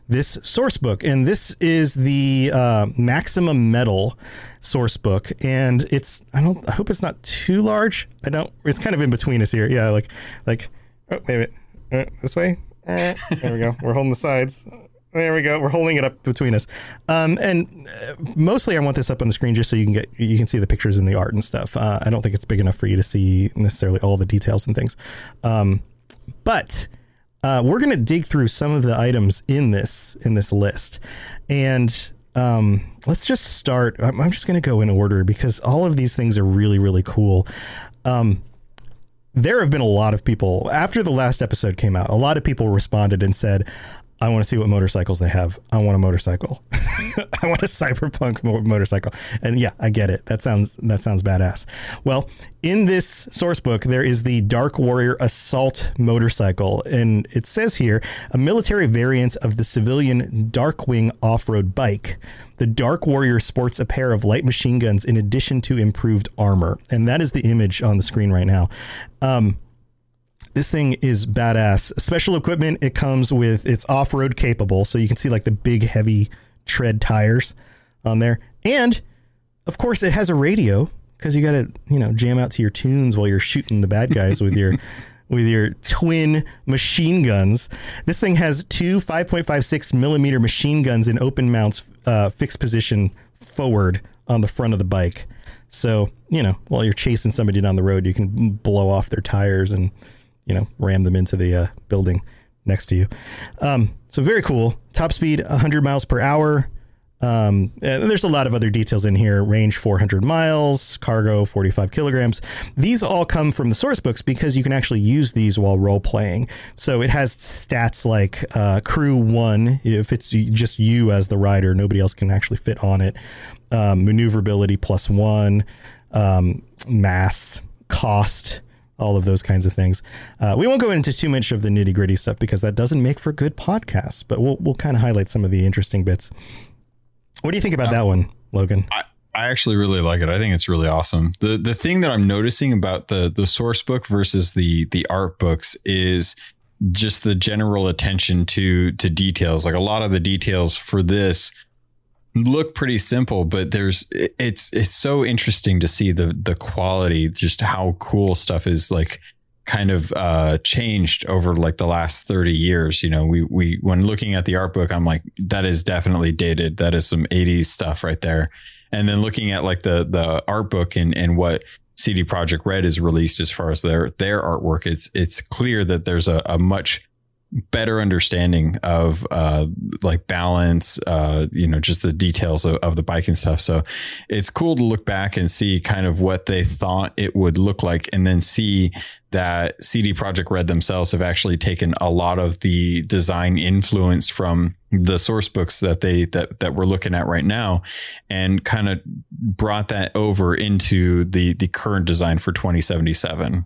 this source book. And this is the uh, Maximum Metal source book. And it's, I don't, I hope it's not too large. I don't, it's kind of in between us here. Yeah. Like, like, oh, wait a minute. Uh, this way. Uh, there we go. We're holding the sides. There we go. We're holding it up between us. Um, and uh, mostly, I want this up on the screen just so you can get you can see the pictures and the art and stuff. Uh, I don't think it's big enough for you to see necessarily all the details and things. Um, but uh, we're going to dig through some of the items in this in this list, and um, let's just start. I'm, I'm just going to go in order because all of these things are really really cool. Um, there have been a lot of people after the last episode came out. A lot of people responded and said, I want to see what motorcycles they have. I want a motorcycle. I want a cyberpunk mo- motorcycle. And yeah, I get it. That sounds that sounds badass. Well, in this source book there is the Dark Warrior Assault motorcycle and it says here a military variant of the civilian Darkwing off-road bike. The Dark Warrior sports a pair of light machine guns in addition to improved armor. And that is the image on the screen right now. Um, this thing is badass. Special equipment, it comes with it's off-road capable, so you can see like the big heavy tread tires on there. And of course it has a radio because you got to, you know, jam out to your tunes while you're shooting the bad guys with your with your twin machine guns. This thing has two 5.56 millimeter machine guns in open mounts, uh, fixed position forward on the front of the bike. So, you know, while you're chasing somebody down the road, you can blow off their tires and you know, ram them into the uh, building next to you. Um, so very cool. Top speed 100 miles per hour. Um, there's a lot of other details in here. Range 400 miles, cargo 45 kilograms. These all come from the source books because you can actually use these while role playing. So it has stats like uh, crew one, if it's just you as the rider, nobody else can actually fit on it. Um, maneuverability plus one, um, mass, cost, all of those kinds of things. Uh, we won't go into too much of the nitty gritty stuff because that doesn't make for good podcasts, but we'll, we'll kind of highlight some of the interesting bits. What do you think about that one, Logan? I, I actually really like it. I think it's really awesome. The the thing that I'm noticing about the the source book versus the the art books is just the general attention to to details. Like a lot of the details for this look pretty simple, but there's it's it's so interesting to see the the quality, just how cool stuff is like kind of uh, changed over like the last 30 years. You know, we we when looking at the art book, I'm like, that is definitely dated. That is some 80s stuff right there. And then looking at like the the art book and and what CD Projekt Red is released as far as their their artwork, it's it's clear that there's a, a much better understanding of uh, like balance, uh, you know, just the details of, of, the bike and stuff. So it's cool to look back and see kind of what they thought it would look like, and then see that CD Projekt Red themselves have actually taken a lot of the design influence from the source books that they that that we're looking at right now, and kind of brought that over into the the current design for 2077.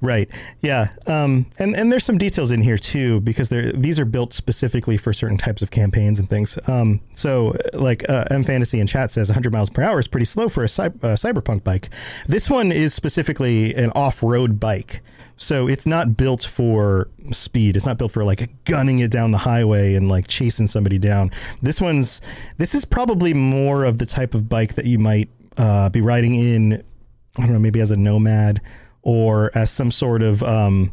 Right. Yeah. Um, and and there's some details in here too because these are built specifically for certain types of campaigns and things. Um, so like uh, M Fantasy in chat says 100 miles per hour is pretty slow for a, cy- a cyberpunk bike. This one is specifically an off-road bike. So it's not built for speed. It's not built for like gunning it down the highway and like chasing somebody down. This one's this is probably more of the type of bike that you might uh, be riding in. I don't know, maybe as a nomad or as some sort of um,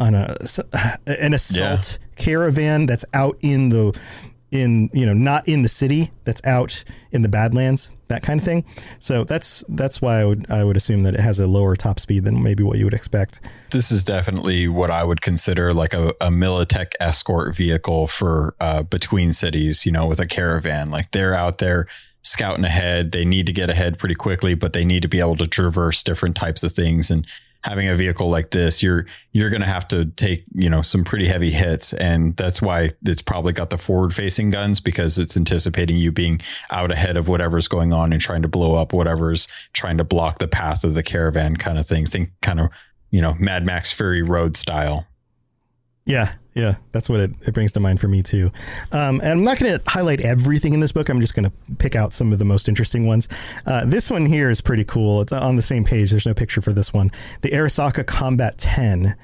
a, an assault yeah. caravan that's out in the in you know not in the city that's out in the badlands that kind of thing. So that's that's why i would i would assume that it has a lower top speed than maybe what you would expect. This is definitely what i would consider like a, a militech escort vehicle for uh, between cities you know with a caravan. Like they're out there scouting ahead. They need to get ahead pretty quickly but they need to be able to traverse different types of things. And having a vehicle like this, you're you're going to have to take you know some pretty heavy hits, and that's why it's probably got the forward facing guns because it's anticipating you being out ahead of whatever's going on and trying to blow up whatever's trying to block the path of the caravan, kind of thing. Think kind of you know Mad Max Fury Road style. Yeah, yeah, that's what it, it brings to mind for me too. Um, and I'm not going to highlight everything in this book. I'm just going to pick out some of the most interesting ones. Uh, this one here is pretty cool. It's on the same page. There's no picture for this one. The Arasaka Combat 10.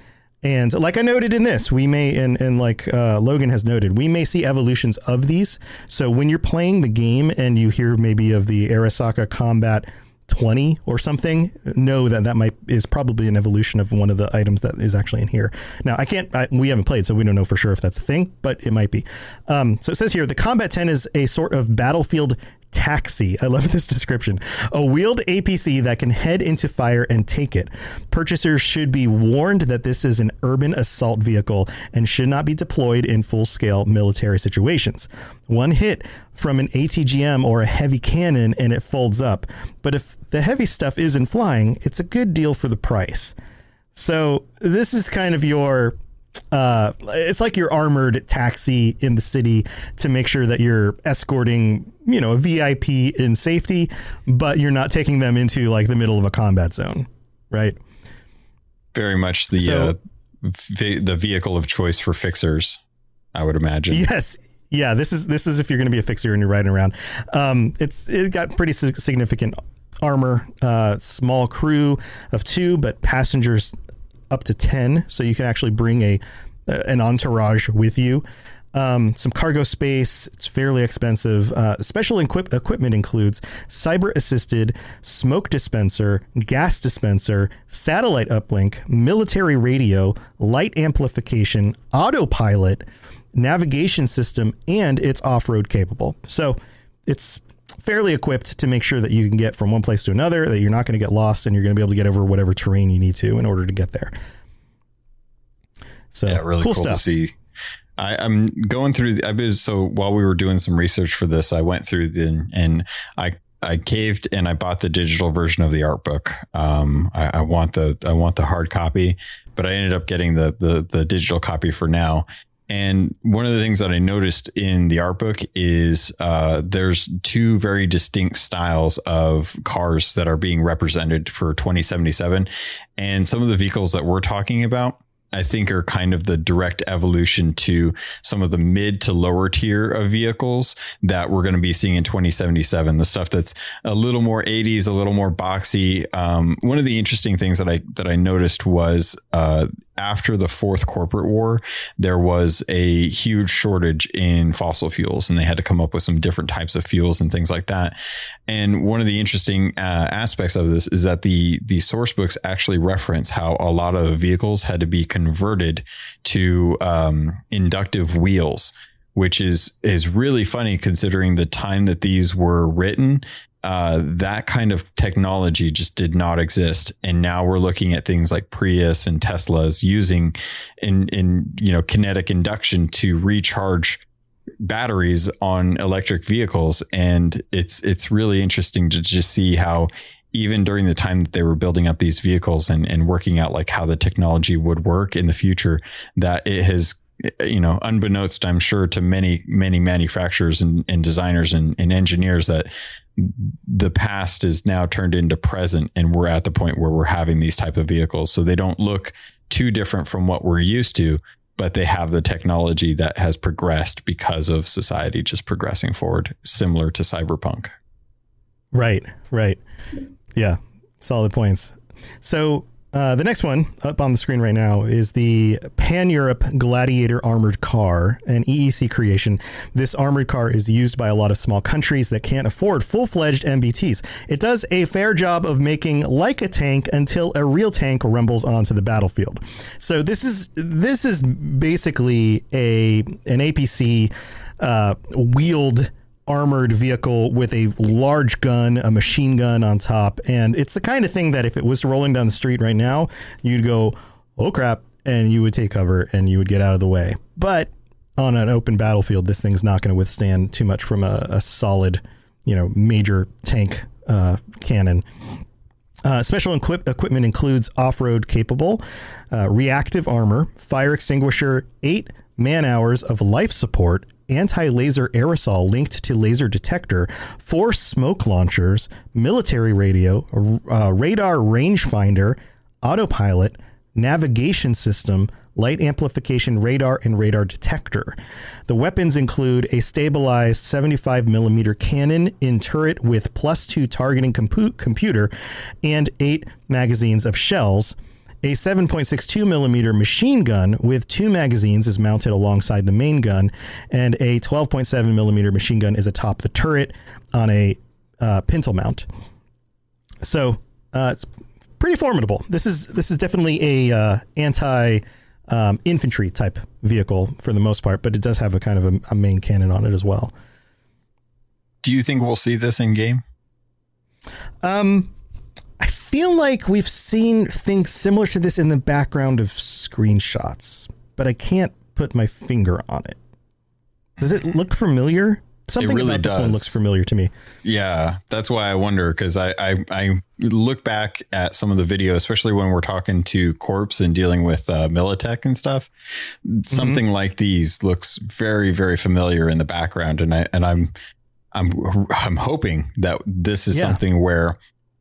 And like I noted in this, we may, and, and like uh, Logan has noted, we may see evolutions of these. So when you're playing the game and you hear maybe of the Arasaka Combat 20 or something, know that that might is probably an evolution of one of the items that is actually in here. Now, I can't, I, we haven't played, so we don't know for sure if that's a thing, but it might be. Um, so it says here the Combat 10 is a sort of battlefield taxi. I love this description. A wheeled APC that can head into fire and take it. Purchasers should be warned that this is an urban assault vehicle and should not be deployed in full scale military situations. One hit from an ATGM or a heavy cannon and it folds up. But if the heavy stuff isn't flying, it's a good deal for the price. So this is kind of your uh, it's like your armored taxi in the city to make sure that you're escorting, you know, a VIP in safety, but you're not taking them into like the middle of a combat zone, right? Very much the So- uh, v- the vehicle of choice for fixers, I would imagine. Yes. Yeah, this is this is if you're going to be a fixer and you're riding around. Um, it's it got pretty sig- significant armor, uh, small crew of two, but passengers up to ten, so you can actually bring a an entourage with you. Um, some cargo space. It's fairly expensive. Uh, special equip- equipment includes cyber assisted smoke dispenser, gas dispenser, satellite uplink, military radio, light amplification, autopilot, navigation system, and it's off road capable. So it's fairly equipped to make sure that you can get from one place to another, that you're not going to get lost, and you're going to be able to get over whatever terrain you need to in order to get there. So yeah, really cool, to see. I, I'm going through. The, I was so while we were doing some research for this, I went through the and I I caved and I bought the digital version of the art book. Um, I, I want the I want the hard copy, but I ended up getting the the the digital copy for now. And one of the things that I noticed in the art book is uh, there's two very distinct styles of cars that are being represented for 2077. And some of the vehicles that we're talking about, I think are kind of the direct evolution to some of the mid to lower tier of vehicles that we're going to be seeing in 2077. The stuff that's a little more 80s, a little more boxy. Um, one of the interesting things that I that I noticed was uh, after the fourth corporate war, there was a huge shortage in fossil fuels, and they had to come up with some different types of fuels and things like that. And one of the interesting uh, aspects of this is that the the source books actually reference how a lot of the vehicles had to be converted to um, inductive wheels, which is is really funny considering the time that these were written uh, that kind of technology just did not exist. And now we're looking at things like Prius and Teslas using in, in, you know, kinetic induction to recharge batteries on electric vehicles. And it's, it's really interesting to just see how even during the time that they were building up these vehicles and, and working out like how the technology would work in the future, that it has you know, unbeknownst, I'm sure to many, many manufacturers and, and designers and, and, engineers that the past is now turned into present and we're at the point where we're having these type of vehicles. So they don't look too different from what we're used to, but they have the technology that has progressed because of society just progressing forward, similar to cyberpunk. Right, right. Yeah, solid points. So uh, the next one up on the screen right now is the Pan Europe Gladiator Armored Car, an EEC creation. This armored car is used by a lot of small countries that can't afford full fledged MBTs. It does a fair job of making like a tank until a real tank rumbles onto the battlefield. So this is this is basically a an APC uh, wheeled armored vehicle with a large gun, a machine gun on top. And it's the kind of thing that if it was rolling down the street right now, you'd go, oh crap, and you would take cover and you would get out of the way. But on an open battlefield, this thing's not going to withstand too much from a, a, solid, you know, major tank uh, cannon. Uh, special equip- equipment includes off road capable, uh, reactive armor, fire extinguisher, eight man hours of life support, anti laser aerosol linked to laser detector, four smoke launchers, military radio, uh, radar rangefinder, autopilot, navigation system, light amplification radar, and radar detector. The weapons include a stabilized 75 millimeter cannon in turret with plus two targeting compu- computer and eight magazines of shells. A 7.62 millimeter machine gun with two magazines is mounted alongside the main gun, and a 12.7 millimeter machine gun is atop the turret on a uh, pintle mount. So uh, it's pretty formidable. This is this is definitely a uh, anti um, infantry type vehicle for the most part, but it does have a kind of a, a main cannon on it as well. Do you think we'll see this in game? Um, feel like we've seen things similar to this in the background of screenshots, but I can't put my finger on it. Does it look familiar? Something really about this one looks familiar to me. Yeah, that's why I wonder because I, I I look back at some of the video, especially when we're talking to corps and dealing with uh, Militech and stuff. Something like these looks very very familiar in the background, and I and I'm I'm I'm hoping that this is Yeah. something where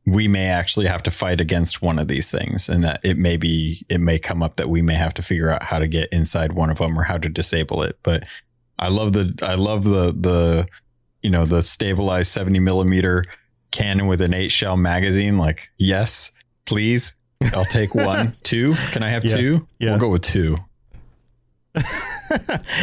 we may actually have to fight against one of these things, and that it may be it may come up that we may have to figure out how to get inside one of them or how to disable it. But I love the I love the the you know the stabilized 70 millimeter cannon with an eight shell magazine. Like yes please. I'll take one. Two? Can i have Yeah, two? Yeah. we'll go with two.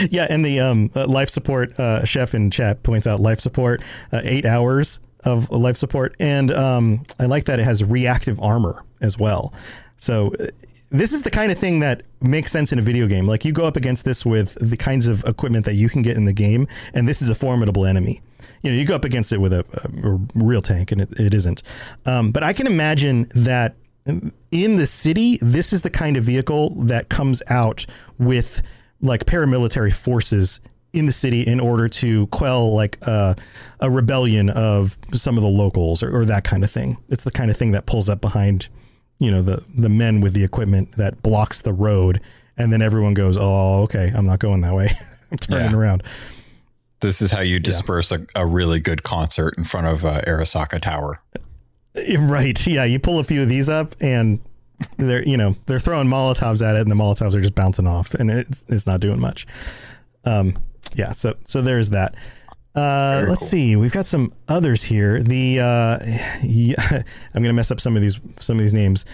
Yeah, and the um, uh, life support uh, chef in chat points out life support, uh, eight hours of life support, and um, I like that it has reactive armor as well. So uh, this is the kind of thing that makes sense in a video game. Like you go up against this with the kinds of equipment that you can get in the game, and this is a formidable enemy. You know, you go up against it with a, a real tank, and it, it isn't. Um, but I can imagine that in the city, this is the kind of vehicle that comes out with like paramilitary forces in the city in order to quell like uh, a rebellion of some of the locals or, or that kind of thing. It's the kind of thing that pulls up behind, you know, the the men with the equipment that blocks the road, and then everyone goes, "Oh, okay, I'm not going that way. I'm turning Yeah. around." this is how you disperse a, a really good concert in front of uh, arasaka tower Right? Yeah, you pull a few of these up, and they're you know they're throwing Molotovs at it, and the Molotovs are just bouncing off, and it's it's not doing much. Um, yeah. So so there's that. Uh, let's cool. see. We've got some others here. The uh, yeah, I'm gonna mess up some of these some of these names.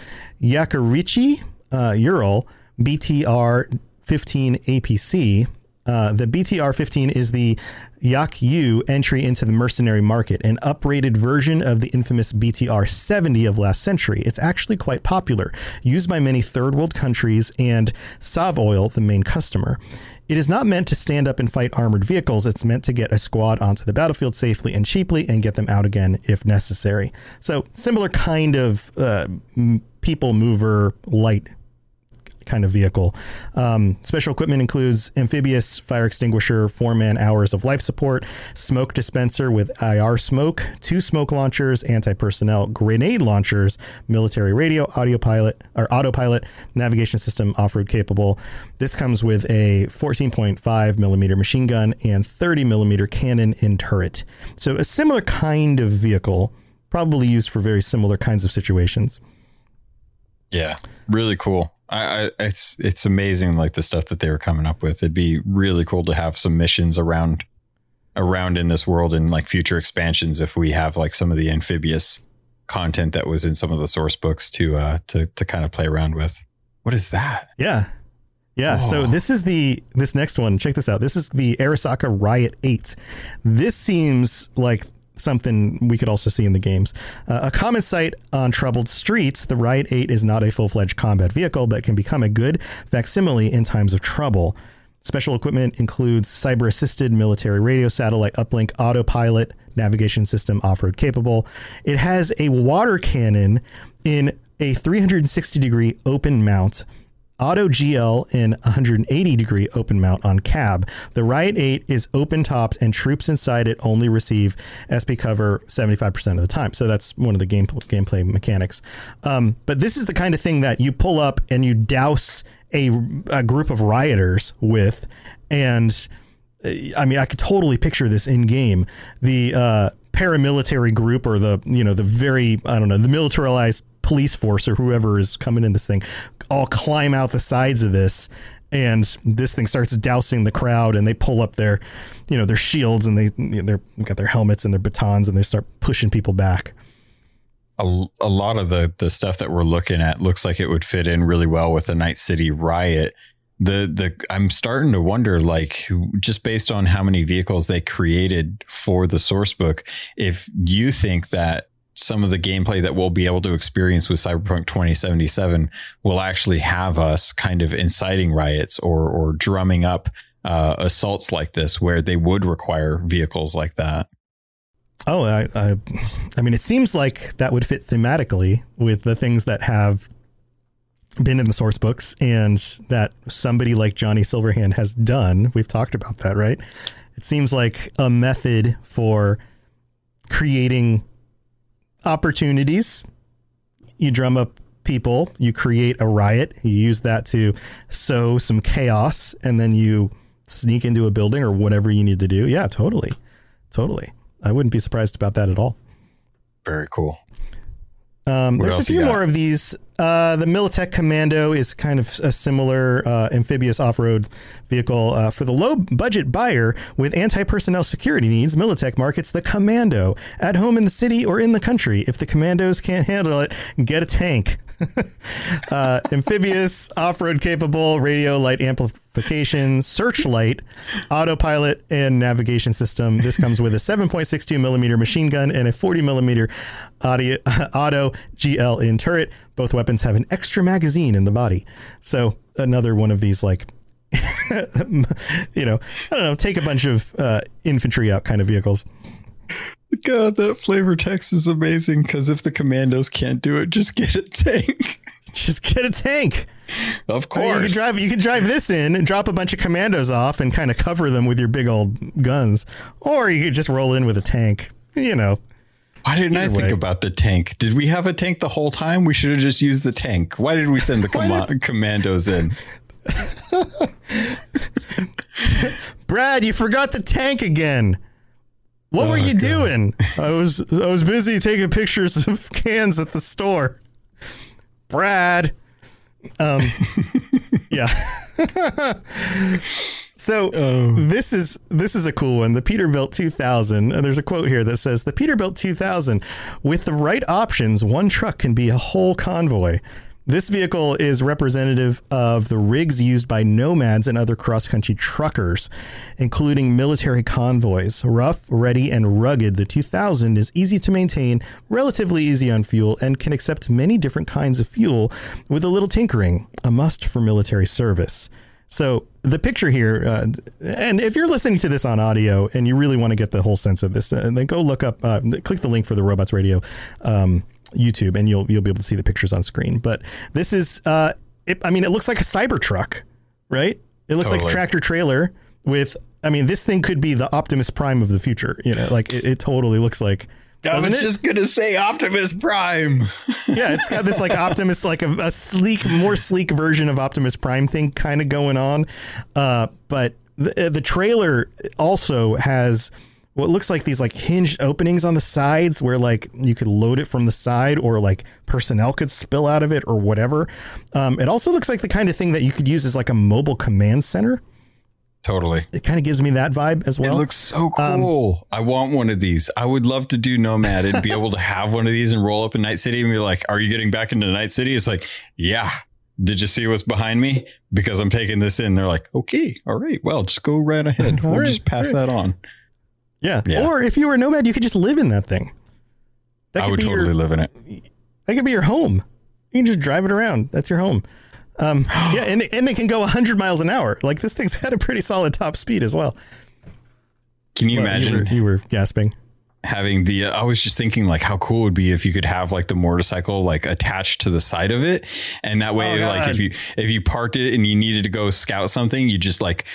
Yakarichi uh, Ural BTR 15 APC. Uh, the BTR 15 is the Yak Yu entry into the mercenary market, an uprated version of the infamous BTR 70 of last century. It's actually quite popular, used by many third world countries and SovOil, the main customer. It is not meant to stand up and fight armored vehicles. It's meant to get a squad onto the battlefield safely and cheaply and get them out again if necessary. So, similar kind of uh, people mover light kind of vehicle. Um, special equipment includes amphibious fire extinguisher, four man hours of life support, smoke dispenser with IR smoke, two smoke launchers, anti personnel grenade launchers, military radio, audio pilot or autopilot, navigation system off road capable. This comes with a 14.5 millimeter machine gun and 30 millimeter cannon in turret. So a similar kind of vehicle, probably used for very similar kinds of situations. yeah really cool I, I it's it's amazing like the stuff that they were coming up with it'd be really cool to have some missions around around in this world and like future expansions if we have like some of the amphibious content that was in some of the source books to uh to to kind of play around with what is that Yeah. Yeah. So this is the this next one. Check this out. This is the Arasaka Riot 8. This seems like something we could also see in the games. Uh, a common sight on troubled streets, the Riot 8 is not a full-fledged combat vehicle but can become a good facsimile in times of trouble. Special equipment includes cyber assisted military radio satellite uplink autopilot navigation system off-road capable. It has a water cannon in a 360 degree open mount Auto GL in 180 degree open mount on cab. The Riot 8 is open topped and troops inside it only receive SP cover 75% of the time. So that's one of the game gameplay mechanics. Um, but this is the kind of thing that you pull up and you douse a, a group of rioters with and I mean, I could totally picture this in game. The uh, paramilitary group or the you know the very I don't know the militarized police force or whoever is coming in this thing all climb out the sides of this and this thing starts dousing the crowd and they pull up their you know their shields and they they're got their helmets and their batons and they start pushing people back. A, a lot of the the stuff that we're looking at looks like it would fit in really well with the night city riot. The the I'm starting to wonder like just based on how many vehicles they created for the source book if you think that some of the gameplay that we'll be able to experience with Cyberpunk 2077 will actually have us kind of inciting riots or or drumming up uh, assaults like this where they would require vehicles like that. Oh, I, I, I mean, it seems like that would fit thematically with the things that have been in the source books and that somebody like Johnny Silverhand has done. We've talked about that, right? It seems like a method for creating opportunities. You drum up people, you create a riot, you use that to sow some chaos, and then you sneak into a building or whatever you need to do. Yeah, totally. Totally. I wouldn't be surprised about that at all. Very cool. Um, there's a few more of these. Uh, the Militech Commando is kind of a similar uh, amphibious off-road vehicle uh, for the low-budget buyer with anti-personnel security needs. Militech markets the Commando at home in the city or in the country. If the Commandos can't handle it, get a tank. Uh, amphibious, off-road capable, radio light amplification, searchlight, autopilot, and navigation system. This comes with a 7.62 millimeter machine gun and a 40 millimeter audio, auto GL in turret. Both weapons have an extra magazine in the body. So another one of these like. you know, I don't know, take a bunch of uh, infantry out kind of vehicles. God, that flavor text is amazing because if the commandos can't do it, just get a tank. Just get a tank. Of course. you can drive you can drive this in and drop a bunch of commandos off and kind of cover them with your big old guns. Or you could just roll in with a tank. You know. Why didn't Either I think way. about the tank? Did we have a tank the whole time? We should have just used the tank. Why did we send the com- did- commandos in? Brad, you forgot the tank again. What oh, were you God. doing? I was I was busy taking pictures of cans at the store. Brad. Um yeah. so oh. this is this is a cool one. The Peterbilt 2000. And there's a quote here that says the Peterbilt 2000 with the right options, one truck can be a whole convoy. This vehicle is representative of the rigs used by nomads and other cross country truckers, including military convoys. Rough, ready, and rugged, the 2000 is easy to maintain, relatively easy on fuel, and can accept many different kinds of fuel with a little tinkering, a must for military service. So the picture here, uh, and if you're listening to this on audio and you really want to get the whole sense of this, uh, then go look up, uh, click the link for the Robots Radio. Um, YouTube, and you'll you'll be able to see the pictures on screen. But this is, uh, it, I mean, it looks like a Cybertruck, right? It looks totally. like a tractor trailer with. I mean, this thing could be the Optimus Prime of the future. You know, like it, it totally looks like. I was it? just gonna say Optimus Prime. yeah, it's got this like Optimus, like a, a sleek, more sleek version of Optimus Prime thing kind of going on. Uh, but the the trailer also has what looks like these like hinged openings on the sides where like you could load it from the side or like personnel could spill out of it or whatever. Um, it also looks like the kind of thing that you could use as like a mobile command center. Totally. It kind of gives me that vibe as well. It looks so um, cool. Um, I want one of these. I would love to do Nomad and be able to have one of these and roll up in Night City and be like, "Are you getting back into Night City?" It's like, "Yeah." Did you see what's behind me? Because I'm taking this in. They're like, "Okay, all right. Well, just go right ahead. we'll right, just pass right. that on." Yeah. yeah. Or if you were a nomad, you could just live in that thing. That I would totally your, live in it. That could be your home. You can just drive it around. That's your home. Um, yeah, and and it can go 100 miles an hour. Like this thing's had a pretty solid top speed as well. Can you well, imagine? You were, you were gasping. having the I was just thinking like how cool it would be if you could have like the motorcycle like attached to the side of it and that way Oh, like if you if you parked it and you needed to go scout something you just like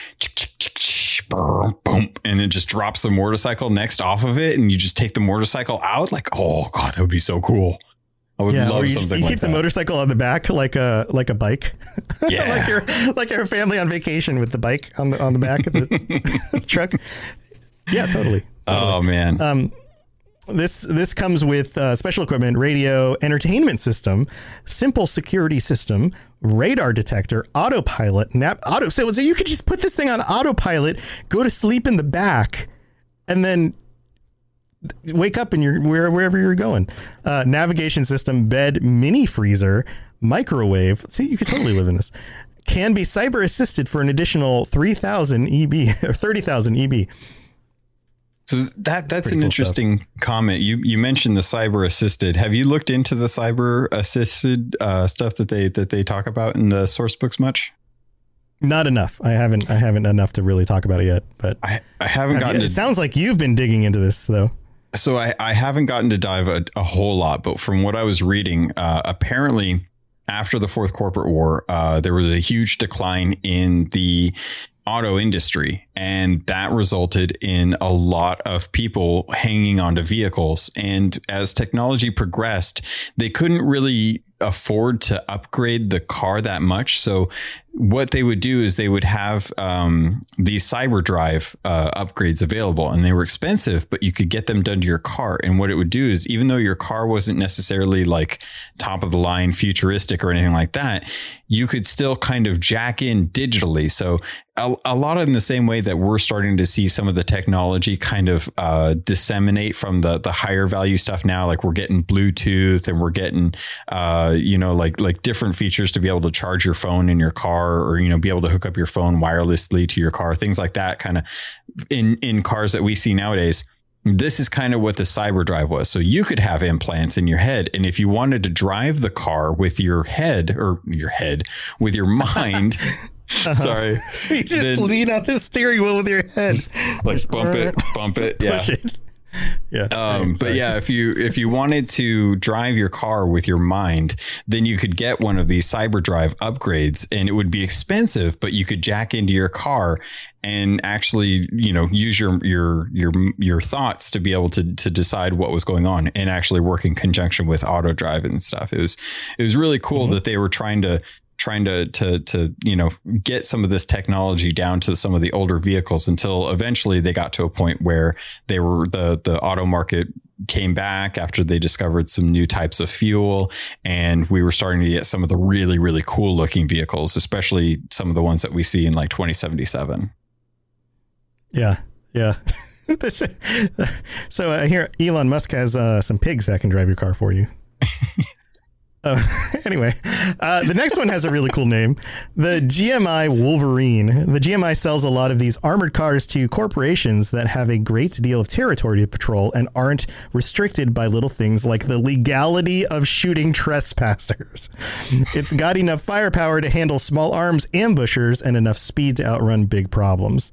boom boom, and it just drops the motorcycle next off of it and you just take the motorcycle out like oh god that would be so cool I would Yeah, love or you, something you like keep the that. motorcycle on the back like a like a bike. Yeah. like your like your family on vacation with the bike on the on the back of the truck. Yeah, totally. oh man Um, This this comes with uh, special equipment, radio, entertainment system, simple security system, radar detector, autopilot, nap auto. So, so you could just put this thing on autopilot, go to sleep in the back, and then wake up and you're where, wherever you're going. Uh, navigation system, bed, mini freezer, microwave. See, you could totally live in this. Can be cyber assisted for an additional 3,000 EB or 30,000 EB. So that that's an cool interesting comment. You you mentioned the cyber assisted. Have you looked into the cyber assisted uh, stuff that they that they talk about in the source books much? Not enough. I haven't. I haven't enough to really talk about it yet. But I, I haven't gotten it sounds like you've been digging into this, though. so I, I haven't gotten to dive a, a whole lot, but from what I was reading, uh, apparently after the fourth corporate war, uh, there was a huge decline in the auto industry, and that resulted in a lot of people hanging onto vehicles. And as technology progressed, they couldn't really afford to upgrade the car that much. So what they would do is they would have um, these cyber drive uh, upgrades available and they were expensive but you could get them done to your car and what it would do is even though your car wasn't necessarily like top of the line futuristic or anything like that you could still kind of jack in digitally so a, a lot in the same way that we're starting to see some of the technology kind of uh, disseminate from the the higher value stuff now like we're getting bluetooth and we're getting uh, Uh, you know like like different features to be able to charge your phone in your car or you know be able to hook up your phone wirelessly to your car things like that kind of in in cars that we see nowadays this is kind of what the cyber drive was so you could have implants in your head and if you wanted to drive the car with your head or your head with your mind uh-huh. sorry You just Then- lean on the steering wheel with your head. like bump it bump it yeah Push it. Yeah. Um, but yeah, if you if you wanted to drive your car with your mind, then you could get one of these CyberDrive upgrades, and it would be expensive, but you could jack into your car and actually, you know, use your your your your thoughts to be able to to decide what was going on, and actually work in conjunction with auto drive and stuff. It was it was really cool that they were trying to trying to to to you know get some of this technology down to some of the older vehicles until eventually they got to a point where they were the the auto market came back after they discovered some new types of fuel and we were starting to get some of the really really cool looking vehicles especially some of the ones that we see in like 2077 Yeah. Yeah. So uh, here, Elon Musk has uh, some pigs that can drive your car for you. Uh, anyway, uh, the next one has a really cool name. The GMI Wolverine. The GMI sells a lot of these armored cars to corporations that have a great deal of territory to patrol and aren't restricted by little things like the legality of shooting trespassers. It's got enough firepower to handle small arms ambushers and enough speed to outrun big problems.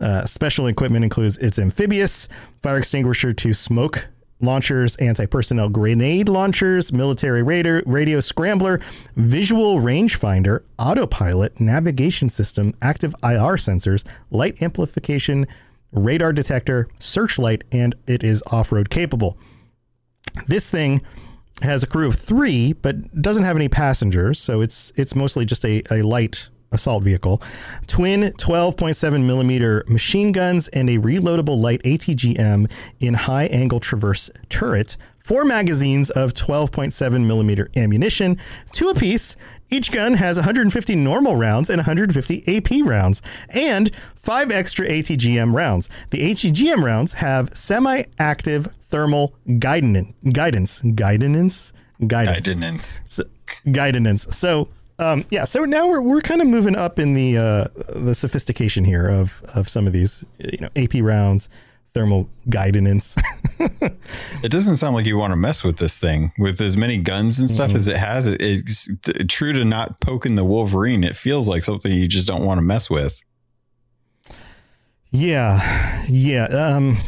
Uh, special equipment includes its amphibious, fire extinguisher to smoke launchers, anti-personnel grenade launchers, military radar, radio scrambler, visual rangefinder, autopilot, navigation system, active IR sensors, light amplification, radar detector, searchlight, and it is off-road capable. This thing has a crew of three, but doesn't have any passengers, so it's it's mostly just a, a light assault vehicle. Twin 12.7 millimeter machine guns and a reloadable light ATGM in high angle traverse turret. Four magazines of 12.7 millimeter ammunition, two apiece. Each gun has 150 normal rounds and 150 AP rounds, and five extra ATGM rounds. The ATGM rounds have semi-active thermal guidance, guidance, guidance, guidance, didn't so, guidance. So um, yeah, so now we're we're kind of moving up in the uh, the sophistication here of of some of these you know AP rounds, thermal guidance. it doesn't sound like you want to mess with this thing with as many guns and stuff as it has it, it's true to not poking the wolverine it feels like something you just don't want to mess with yeah, yeah. Um,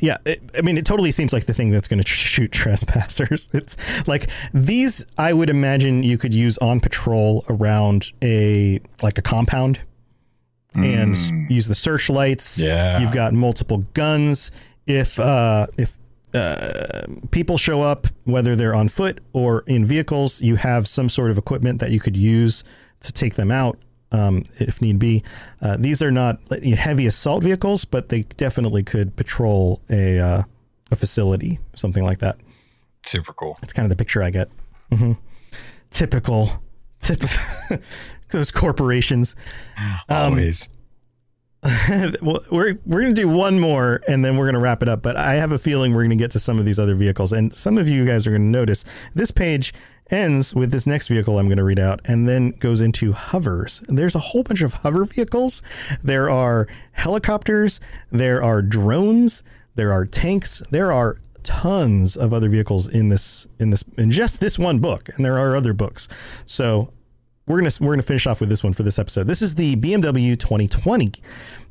yeah, it, I mean, it totally seems like the thing that's going to shoot trespassers. It's like these. I would imagine you could use on patrol around a like a compound, and use the searchlights. Yeah. you've got multiple guns. If uh, if uh, people show up, whether they're on foot or in vehicles, you have some sort of equipment that you could use to take them out um, if need be. Uh, these are not heavy assault vehicles, but they definitely could patrol a uh, a facility, something like that. Super cool. That's kind of the picture I get. hmm Typical, typical. those corporations. Always. we're we're gonna do one more and then we're gonna wrap it up. But I have a feeling we're gonna get to some of these other vehicles, and some of you guys are gonna notice this page ends with this next vehicle I'm gonna read out, and then goes into hovers. There's a whole bunch of hover vehicles. There are helicopters. There are drones. There are tanks. There are tons of other vehicles in this in this in just this one book, and there are other books. So we're gonna we're gonna finish off with this one for this episode. This is the BMW 2020.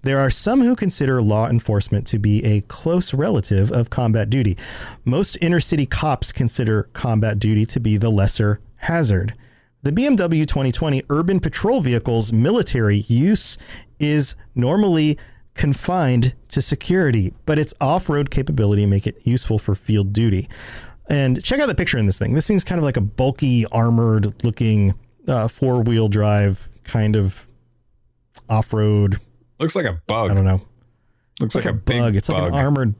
There are some who consider law enforcement to be a close relative of combat duty. Most inner city cops consider combat duty to be the lesser hazard. The BMW 2020 urban patrol vehicle's military use is normally confined to security, but its off-road capability make it useful for field duty. And check out the picture in this thing. This thing's kind of like a bulky, armored looking uh, four wheel drive kind of off road. Looks like a bug. I don't know. Looks like, Like a, bug. It's like bug. an armored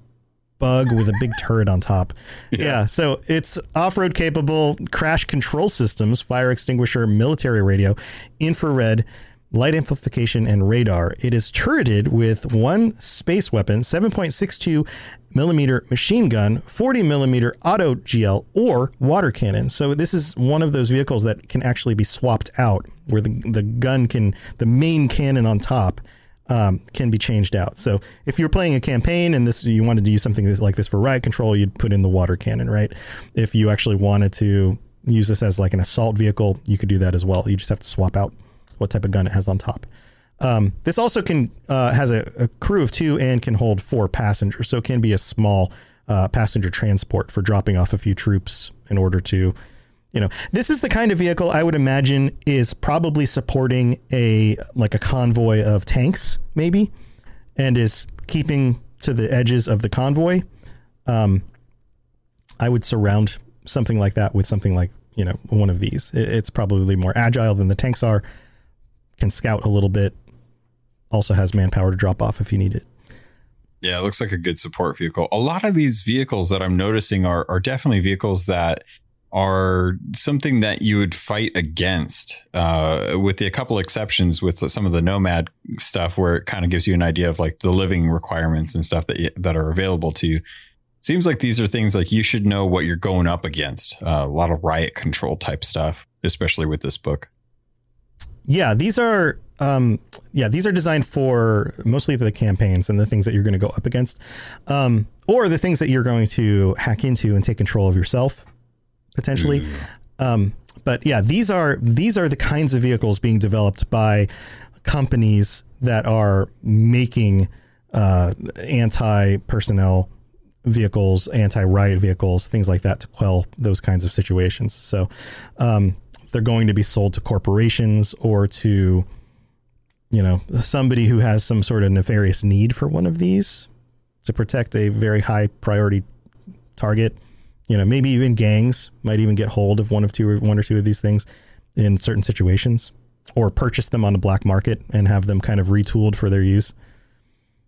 bug with a big turret on top. Yeah. So it's off road capable, crash control systems, fire extinguisher, military radio, infrared, light amplification, and radar. It is turreted with one space weapon, 7.62 millimeter machine gun, 40 millimeter auto GL, or water cannon. So this is one of those vehicles that can actually be swapped out, where the the gun can the main cannon on top. Um, can be changed out. So if you're playing a campaign and this you wanted to use something like this for riot control, you'd put in the water cannon, right? If you actually wanted to use this as like an assault vehicle, you could do that as well. You just have to swap out what type of gun it has on top. Um, this also can uh, has a, a crew of two and can hold four passengers, so it can be a small uh, passenger transport for dropping off a few troops in order to, you know, this is the kind of vehicle I would imagine is probably supporting a like a convoy of tanks, maybe, and is keeping to the edges of the convoy. Um, I would surround something like that with something like you know one of these. It's probably more agile than the tanks are. Can scout a little bit. Also has manpower to drop off if you need it. Yeah, it looks like a good support vehicle. A lot of these vehicles that I'm noticing are are definitely vehicles that are something that you would fight against, uh, with the, a couple exceptions with some of the Nomad stuff, where it kind of gives you an idea of like the living requirements and stuff that you, that are available to you. Seems like these are things like you should know what you're going up against. Uh, a lot of riot control type stuff, especially with this book. Yeah, these are um, yeah these are designed for mostly the campaigns and the things that you're going to go up against, um, or the things that you're going to hack into and take control of yourself potentially. Um, but yeah, these are these are the kinds of vehicles being developed by companies that are making uh, anti-personnel vehicles, anti-riot vehicles, things like that to quell those kinds of situations. So um, they're going to be sold to corporations or to you know somebody who has some sort of nefarious need for one of these to protect a very high priority target. You know, maybe even gangs might even get hold of one of two or one or two of these things in certain situations, or purchase them on the black market and have them kind of retooled for their use.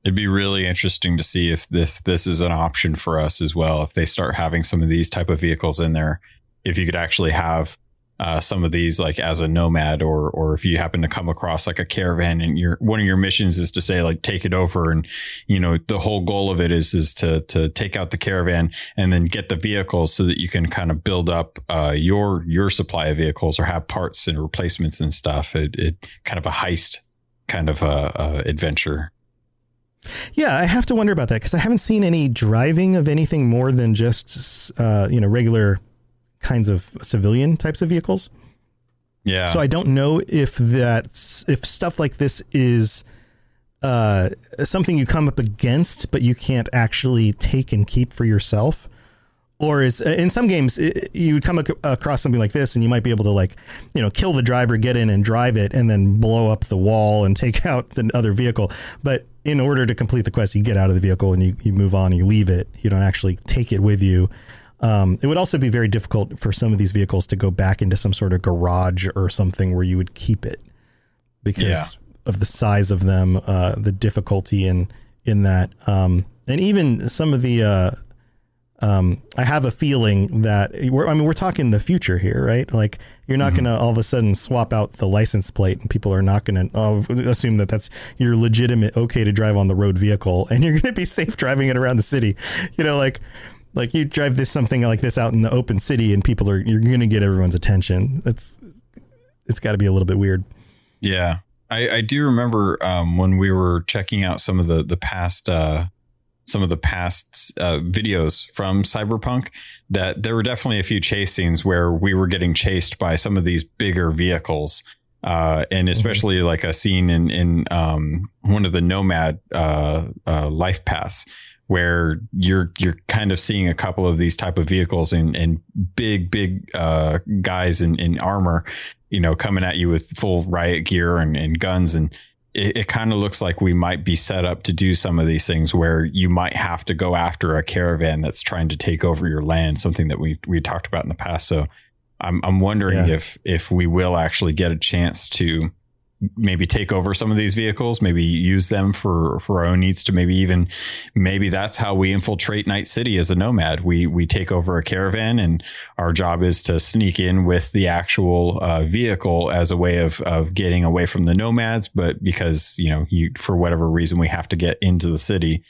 It'd be really interesting to see if this this is an option for us as well. If they start having some of these type of vehicles in there, if you could actually have uh, some of these like as a nomad, or or if you happen to come across like a caravan and your one of your missions is to say like take it over, and you know the whole goal of it is is to to take out the caravan and then get the vehicles so that you can kind of build up uh, your your supply of vehicles or have parts and replacements and stuff. It, it kind of a heist kind of a, a adventure. Yeah, I have to wonder about that because I haven't seen any driving of anything more than just uh, you know regular kinds of civilian types of vehicles. Yeah. So I don't know if that's if stuff like this is uh, something you come up against, but you can't actually take and keep for yourself? Or is in some games it, you would come ac- across something like this, and you might be able to like, you know, kill the driver, get in and drive it, and then blow up the wall and take out the other vehicle. But in order to complete the quest, you get out of the vehicle and you, you move on. And you leave it. You don't actually take it with you. Um, it would also be very difficult for some of these vehicles to go back into some sort of garage or something where you would keep it because Yeah. of the size of them, uh, the difficulty in in that, um, and even some of the. Uh, um, I have a feeling that we're, I mean, we're talking the future here, right? Like you're not going to all of a sudden swap out the license plate and people are not going to uh, assume that that's your legitimate, okay to drive on the road vehicle and you're going to be safe driving it around the city. You know, like, like you drive this something like this out in the open city and people are, you're going to get everyone's attention. That's, it's got to be a little bit weird. Yeah. I, I do remember um, when we were checking out some of the the past uh, some of the past uh, videos from Cyberpunk that there were definitely a few chase scenes where we were getting chased by some of these bigger vehicles. Uh, and especially like a scene in in um, one of the Nomad uh, uh, life paths where you're you're kind of seeing a couple of these type of vehicles and and big big uh, guys in, in armor, you know, coming at you with full riot gear and, and guns and it, it kind of looks like we might be set up to do some of these things where you might have to go after a caravan that's trying to take over your land, something that we we talked about in the past. So I'm I'm wondering Yeah. if if we will actually get a chance to maybe take over some of these vehicles, maybe use them for for our own needs to maybe even maybe that's how we infiltrate Night City as a nomad. We we take over a caravan and our job is to sneak in with the actual uh, vehicle as a way of of getting away from the nomads, but because, you know, you for whatever reason we have to get into the city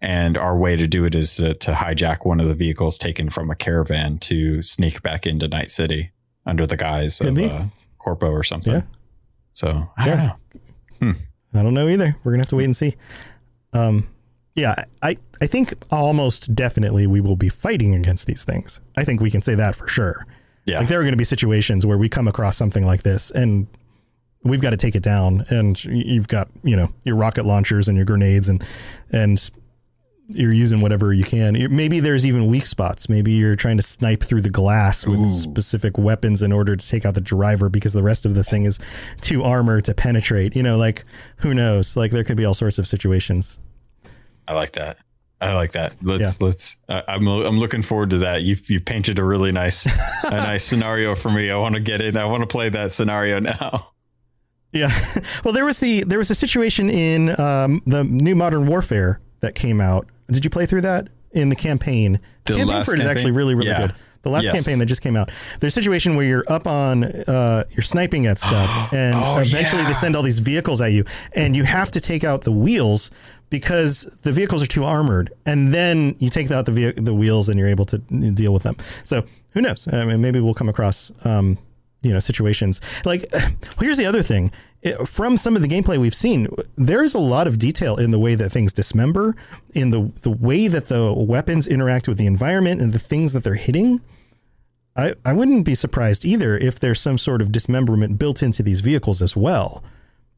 and our way to do it is to, to hijack one of the vehicles taken from a caravan to sneak back into Night City under the guise Could of be. uh, Corpo or something. Yeah. So I don't Yeah. know. I don't know either. We're gonna have to wait and see. Um, yeah, I I think almost definitely we will be fighting against these things. I think we can say that for sure. Yeah. Like there are going to be situations where we come across something like this and we've got to take it down. And you've got you know your rocket launchers and your grenades and and you're using whatever you can. Maybe there's even weak spots. Maybe you're trying to snipe through the glass with Ooh. specific weapons in order to take out the driver because the rest of the thing is too armor to penetrate. You know, like who knows? Like there could be all sorts of situations. I like that. I like that. Let's let's. Uh, I'm I'm looking forward to that. You you painted a really nice a nice scenario for me. I want to get in. I want to play that scenario now. Yeah. Well, there was the there was a situation in um, the new Modern Warfare that came out. Did you play through that in the campaign? The campaign last for it is campaign? actually really really Yeah. good. The last Yes. campaign that just came out. There's a situation where you're up on uh, you're sniping at stuff, and Oh, eventually yeah. they send all these vehicles at you, and you have to take out the wheels because the vehicles are too armored, and then you take out the ve- the wheels, and you're able to deal with them. So who knows? I mean, maybe we'll come across um, you know situations like well, here's the other thing It- from some of the gameplay we've seen there's a lot of detail in the way that things dismember in the the way that the weapons interact with the environment and the things that they're hitting I, I wouldn't be surprised either if there's some sort of dismemberment built into these vehicles as well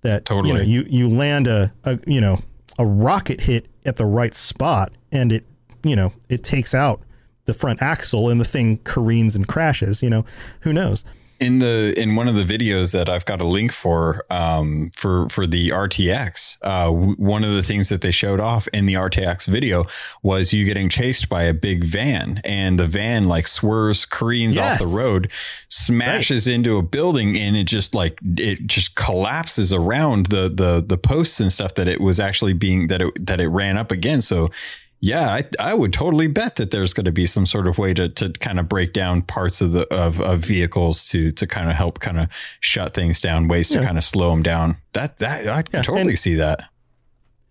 that you know Totally. you you land a, a you know a rocket hit at the right spot and it you know it takes out the front axle and the thing careens and crashes you know who knows in the in one of the videos that I've got a link for um, for for the RTX, uh, w- one of the things that they showed off in the RTX video was you getting chased by a big van, and the van like swerves, careens off the road, smashes into a building, and it just like it just collapses around the the the posts and stuff that it was actually being that it that it ran up against. So yeah, I, I would totally bet that there's going to be some sort of way to, to kind of break down parts of the of, of vehicles to to kind of help kind of shut things down, ways to kind of slow them down. That that I Yeah, totally and- see that.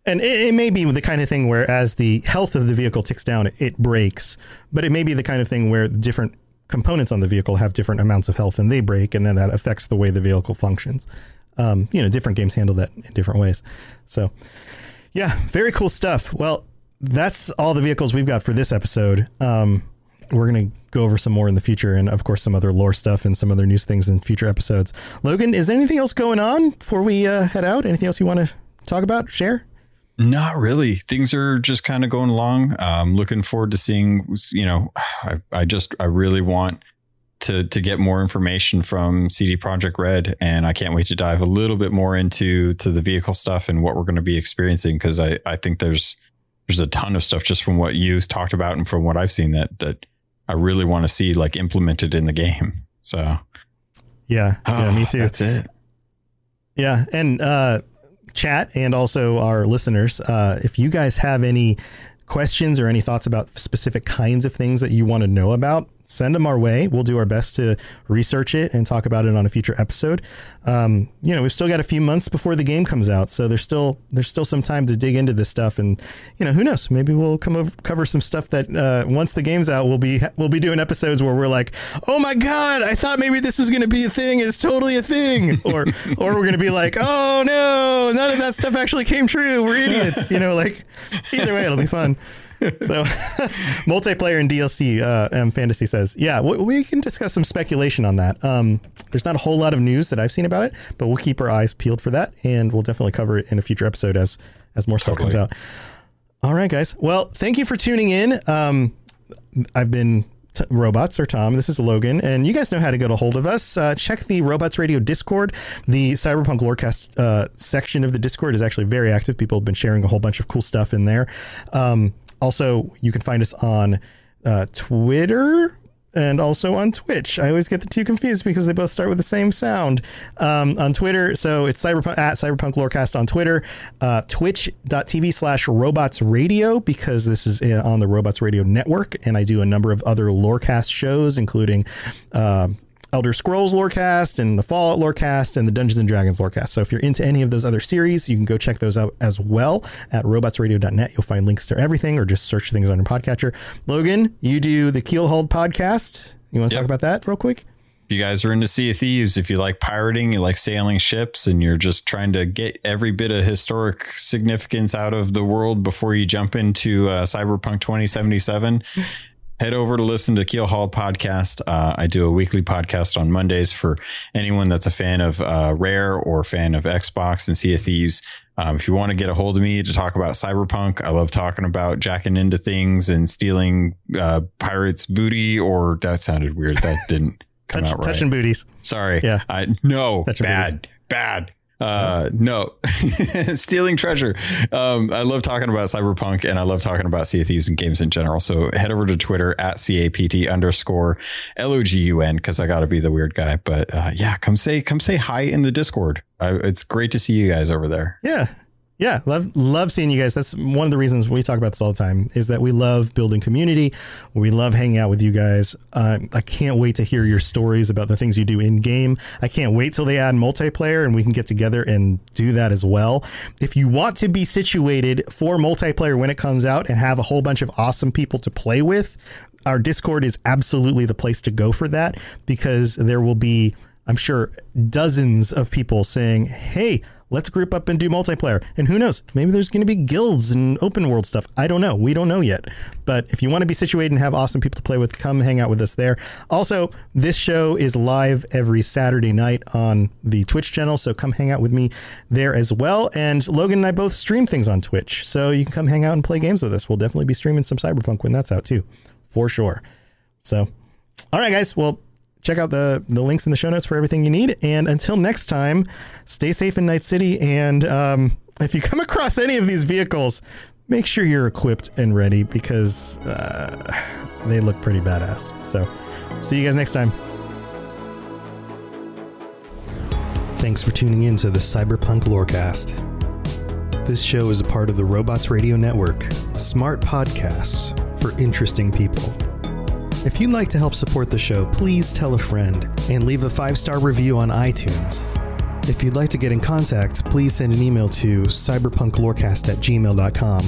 And it, it may be the kind of thing where, as the health of the vehicle ticks down, it, it breaks. But it may be the kind of thing where the different components on the vehicle have different amounts of health and they break, and then that affects the way the vehicle functions. Um, you know, different games handle that in different ways. So, yeah, very cool stuff. Well, that's all the vehicles we've got for this episode. Um, we're going to go over some more in the future and, of course, some other lore stuff and some other news things in future episodes. Logan, is there anything else going on before we uh, head out? Anything else you want to talk about, share? Not really. Things are just kind of going along. Um, looking forward to seeing. You know, I, I just I really want to to get more information from CD Projekt Red, and I can't wait to dive a little bit more into to the vehicle stuff and what we're going to be experiencing because I I think there's there's a ton of stuff just from what you've talked about and from what I've seen that that I really want to see like implemented in the game. So Yeah, yeah, me too. That's it. Yeah, and uh, chat and also our listeners, uh, if you guys have any questions or any thoughts about specific kinds of things that you want to know about, send them our way. We'll do our best to research it and talk about it on a future episode. Um, you know, we've still got a few months before the game comes out, so there's still there's still some time to dig into this stuff. And you know, who knows? Maybe we'll come over cover some stuff that uh, once the game's out, we'll be we'll be doing episodes where we're like, oh my god, I thought maybe this was going to be a thing. It's totally a thing. Or or we're going to be like, oh no, none of that stuff actually came true. We're idiots. You know, like either way, it'll be fun so multiplayer and DLC, uh, M Fantasy says, yeah, we, we, can discuss some speculation on that. Um, there's not a whole lot of news that I've seen about it, but we'll keep our eyes peeled for that, and we'll definitely cover it in a future episode as as more stuff totally. comes out. All right, guys. Well, thank you for tuning in. Um, I've been T- robots or Tom. This is Logan, and you guys know how to get a hold of us. Uh, check the Robots Radio Discord. The Cyberpunk Lorecast uh, section of the Discord is actually very active. People have been sharing a whole bunch of cool stuff in there. Um, also, you can find us on uh, Twitter and also on Twitch. I always get the two confused because they both start with the same sound. Um, on Twitter, so it's cyberpunk at cyberpunk lorecast on Twitter, uh, twitch.tv slash robots radio because this is uh, on the robots radio network. And I do a number of other lorecast shows, including uh, Elder Scrolls Lorecast and the Fallout Lorecast and the Dungeons and Dragons Lorecast. So if you're into any of those other series, you can go check those out as well at robotsradio.net. You'll find links to everything or just search things on your podcatcher. Logan, you do the Keelhauled podcast. You want to yep. talk about that real quick? If you guys are into Sea of Thieves, if you like pirating, you like sailing ships, and you're just trying to get every bit of historic significance out of the world before you jump into uh, Cyberpunk 2077, head over to listen to Keel Hall podcast. Uh, I do a weekly podcast on Mondays for anyone that's a fan of uh, Rare or fan of Xbox and Sea of Thieves. Um, if you want to get a hold of me to talk about cyberpunk, I love talking about jacking into things and stealing uh, pirates' booty. Or that sounded weird. That didn't come Touch, out right. Touching booties. Sorry. Yeah. I, no. Touching bad. Booties. Bad. Uh, no, stealing treasure. Um, I love talking about cyberpunk and I love talking about Sea of Thieves and games in general. So head over to Twitter at CAPT underscore L-O-G-U-N because I got to be the weird guy. But uh, yeah, come say, come say hi in the Discord. I, it's great to see you guys over there. Yeah. Yeah, love love seeing you guys. That's one of the reasons we talk about this all the time is that we love building community. We love hanging out with you guys. Uh, I can't wait to hear your stories about the things you do in game. I can't wait till they add multiplayer and we can get together and do that as well. If you want to be situated for multiplayer when it comes out and have a whole bunch of awesome people to play with, our Discord is absolutely the place to go for that because there will be, I'm sure, dozens of people saying, "Hey." Let's group up and do multiplayer. And who knows? Maybe there's going to be guilds and open world stuff. I don't know. We don't know yet. But if you want to be situated and have awesome people to play with, come hang out with us there. Also, this show is live every Saturday night on the Twitch channel. So come hang out with me there as well. And Logan and I both stream things on Twitch. So you can come hang out and play games with us. We'll definitely be streaming some Cyberpunk when that's out too, for sure. So, all right, guys. Well, check out the the links in the show notes for everything you need. And until next time, stay safe in Night City. And um, if you come across any of these vehicles, make sure you're equipped and ready because uh, they look pretty badass. So, see you guys next time. Thanks for tuning in to the Cyberpunk Lorecast. This show is a part of the Robots Radio Network, smart podcasts for interesting people. If you'd like to help support the show, please tell a friend and leave a five star review on iTunes. If you'd like to get in contact, please send an email to cyberpunklorecast at gmail.com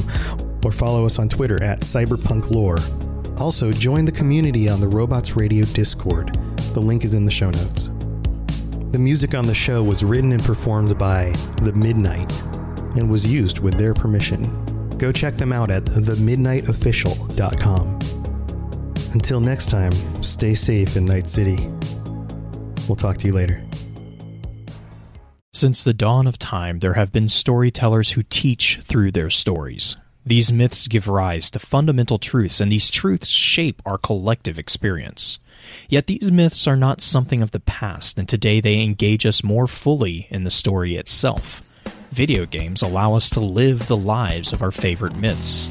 or follow us on Twitter at cyberpunklore. Also, join the community on the Robots Radio Discord. The link is in the show notes. The music on the show was written and performed by The Midnight and was used with their permission. Go check them out at themidnightofficial.com. Until next time, stay safe in Night City. We'll talk to you later. Since the dawn of time, there have been storytellers who teach through their stories. These myths give rise to fundamental truths, and these truths shape our collective experience. Yet these myths are not something of the past, and today they engage us more fully in the story itself. Video games allow us to live the lives of our favorite myths.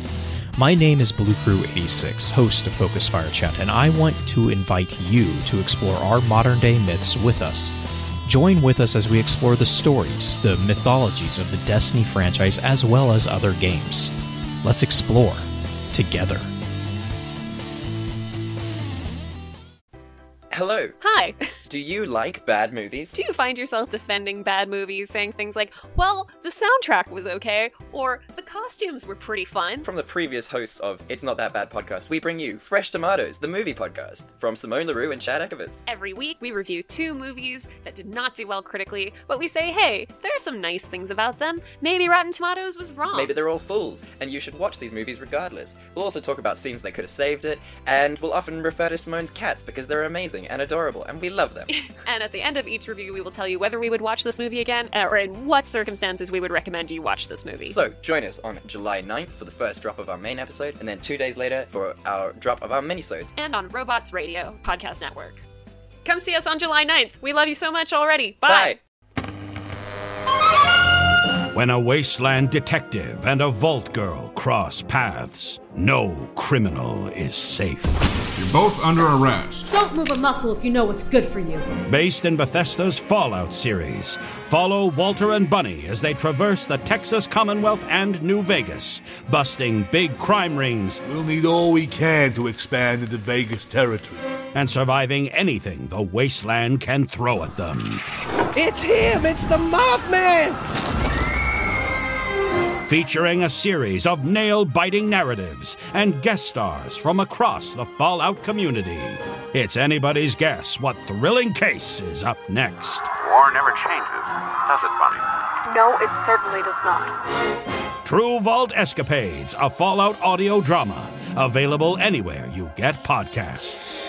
My name is Blue Crew 86, host of Focus Fire Chat, and I want to invite you to explore our modern day myths with us. Join with us as we explore the stories, the mythologies of the Destiny franchise, as well as other games. Let's explore together. Hello. Hi. Do you like bad movies? Do you find yourself defending bad movies, saying things like, well, the soundtrack was okay, or the costumes were pretty fun? From the previous hosts of It's Not That Bad podcast, we bring you Fresh Tomatoes, the movie podcast, from Simone LaRue and Chad Ekovitz. Every week, we review two movies that did not do well critically, but we say, hey, there are some nice things about them. Maybe Rotten Tomatoes was wrong. Maybe they're all fools, and you should watch these movies regardless. We'll also talk about scenes that could have saved it, and we'll often refer to Simone's cats because they're amazing and adorable, and we love them. and at the end of each review, we will tell you whether we would watch this movie again, uh, or in what circumstances we would recommend you watch this movie. so, join us on July 9th for the first drop of our main episode, and then two days later for our drop of our minisodes. and on Robots Radio Podcast Network. Come see us on July 9th. We love you so much already. Bye. Bye! When a wasteland detective and a vault girl cross paths, no criminal is safe. You're both under arrest. Don't move a muscle if you know what's good for you. Based in Bethesda's Fallout series, follow Walter and Bunny as they traverse the Texas Commonwealth and New Vegas, busting big crime rings We'll need all we can to expand into Vegas territory. and surviving anything the wasteland can throw at them. It's him! It's the Mothman! Featuring a series of nail biting narratives and guest stars from across the Fallout community. It's anybody's guess what thrilling case is up next. War never changes, does it, Bunny? No, it certainly does not. True Vault Escapades, a Fallout audio drama, available anywhere you get podcasts.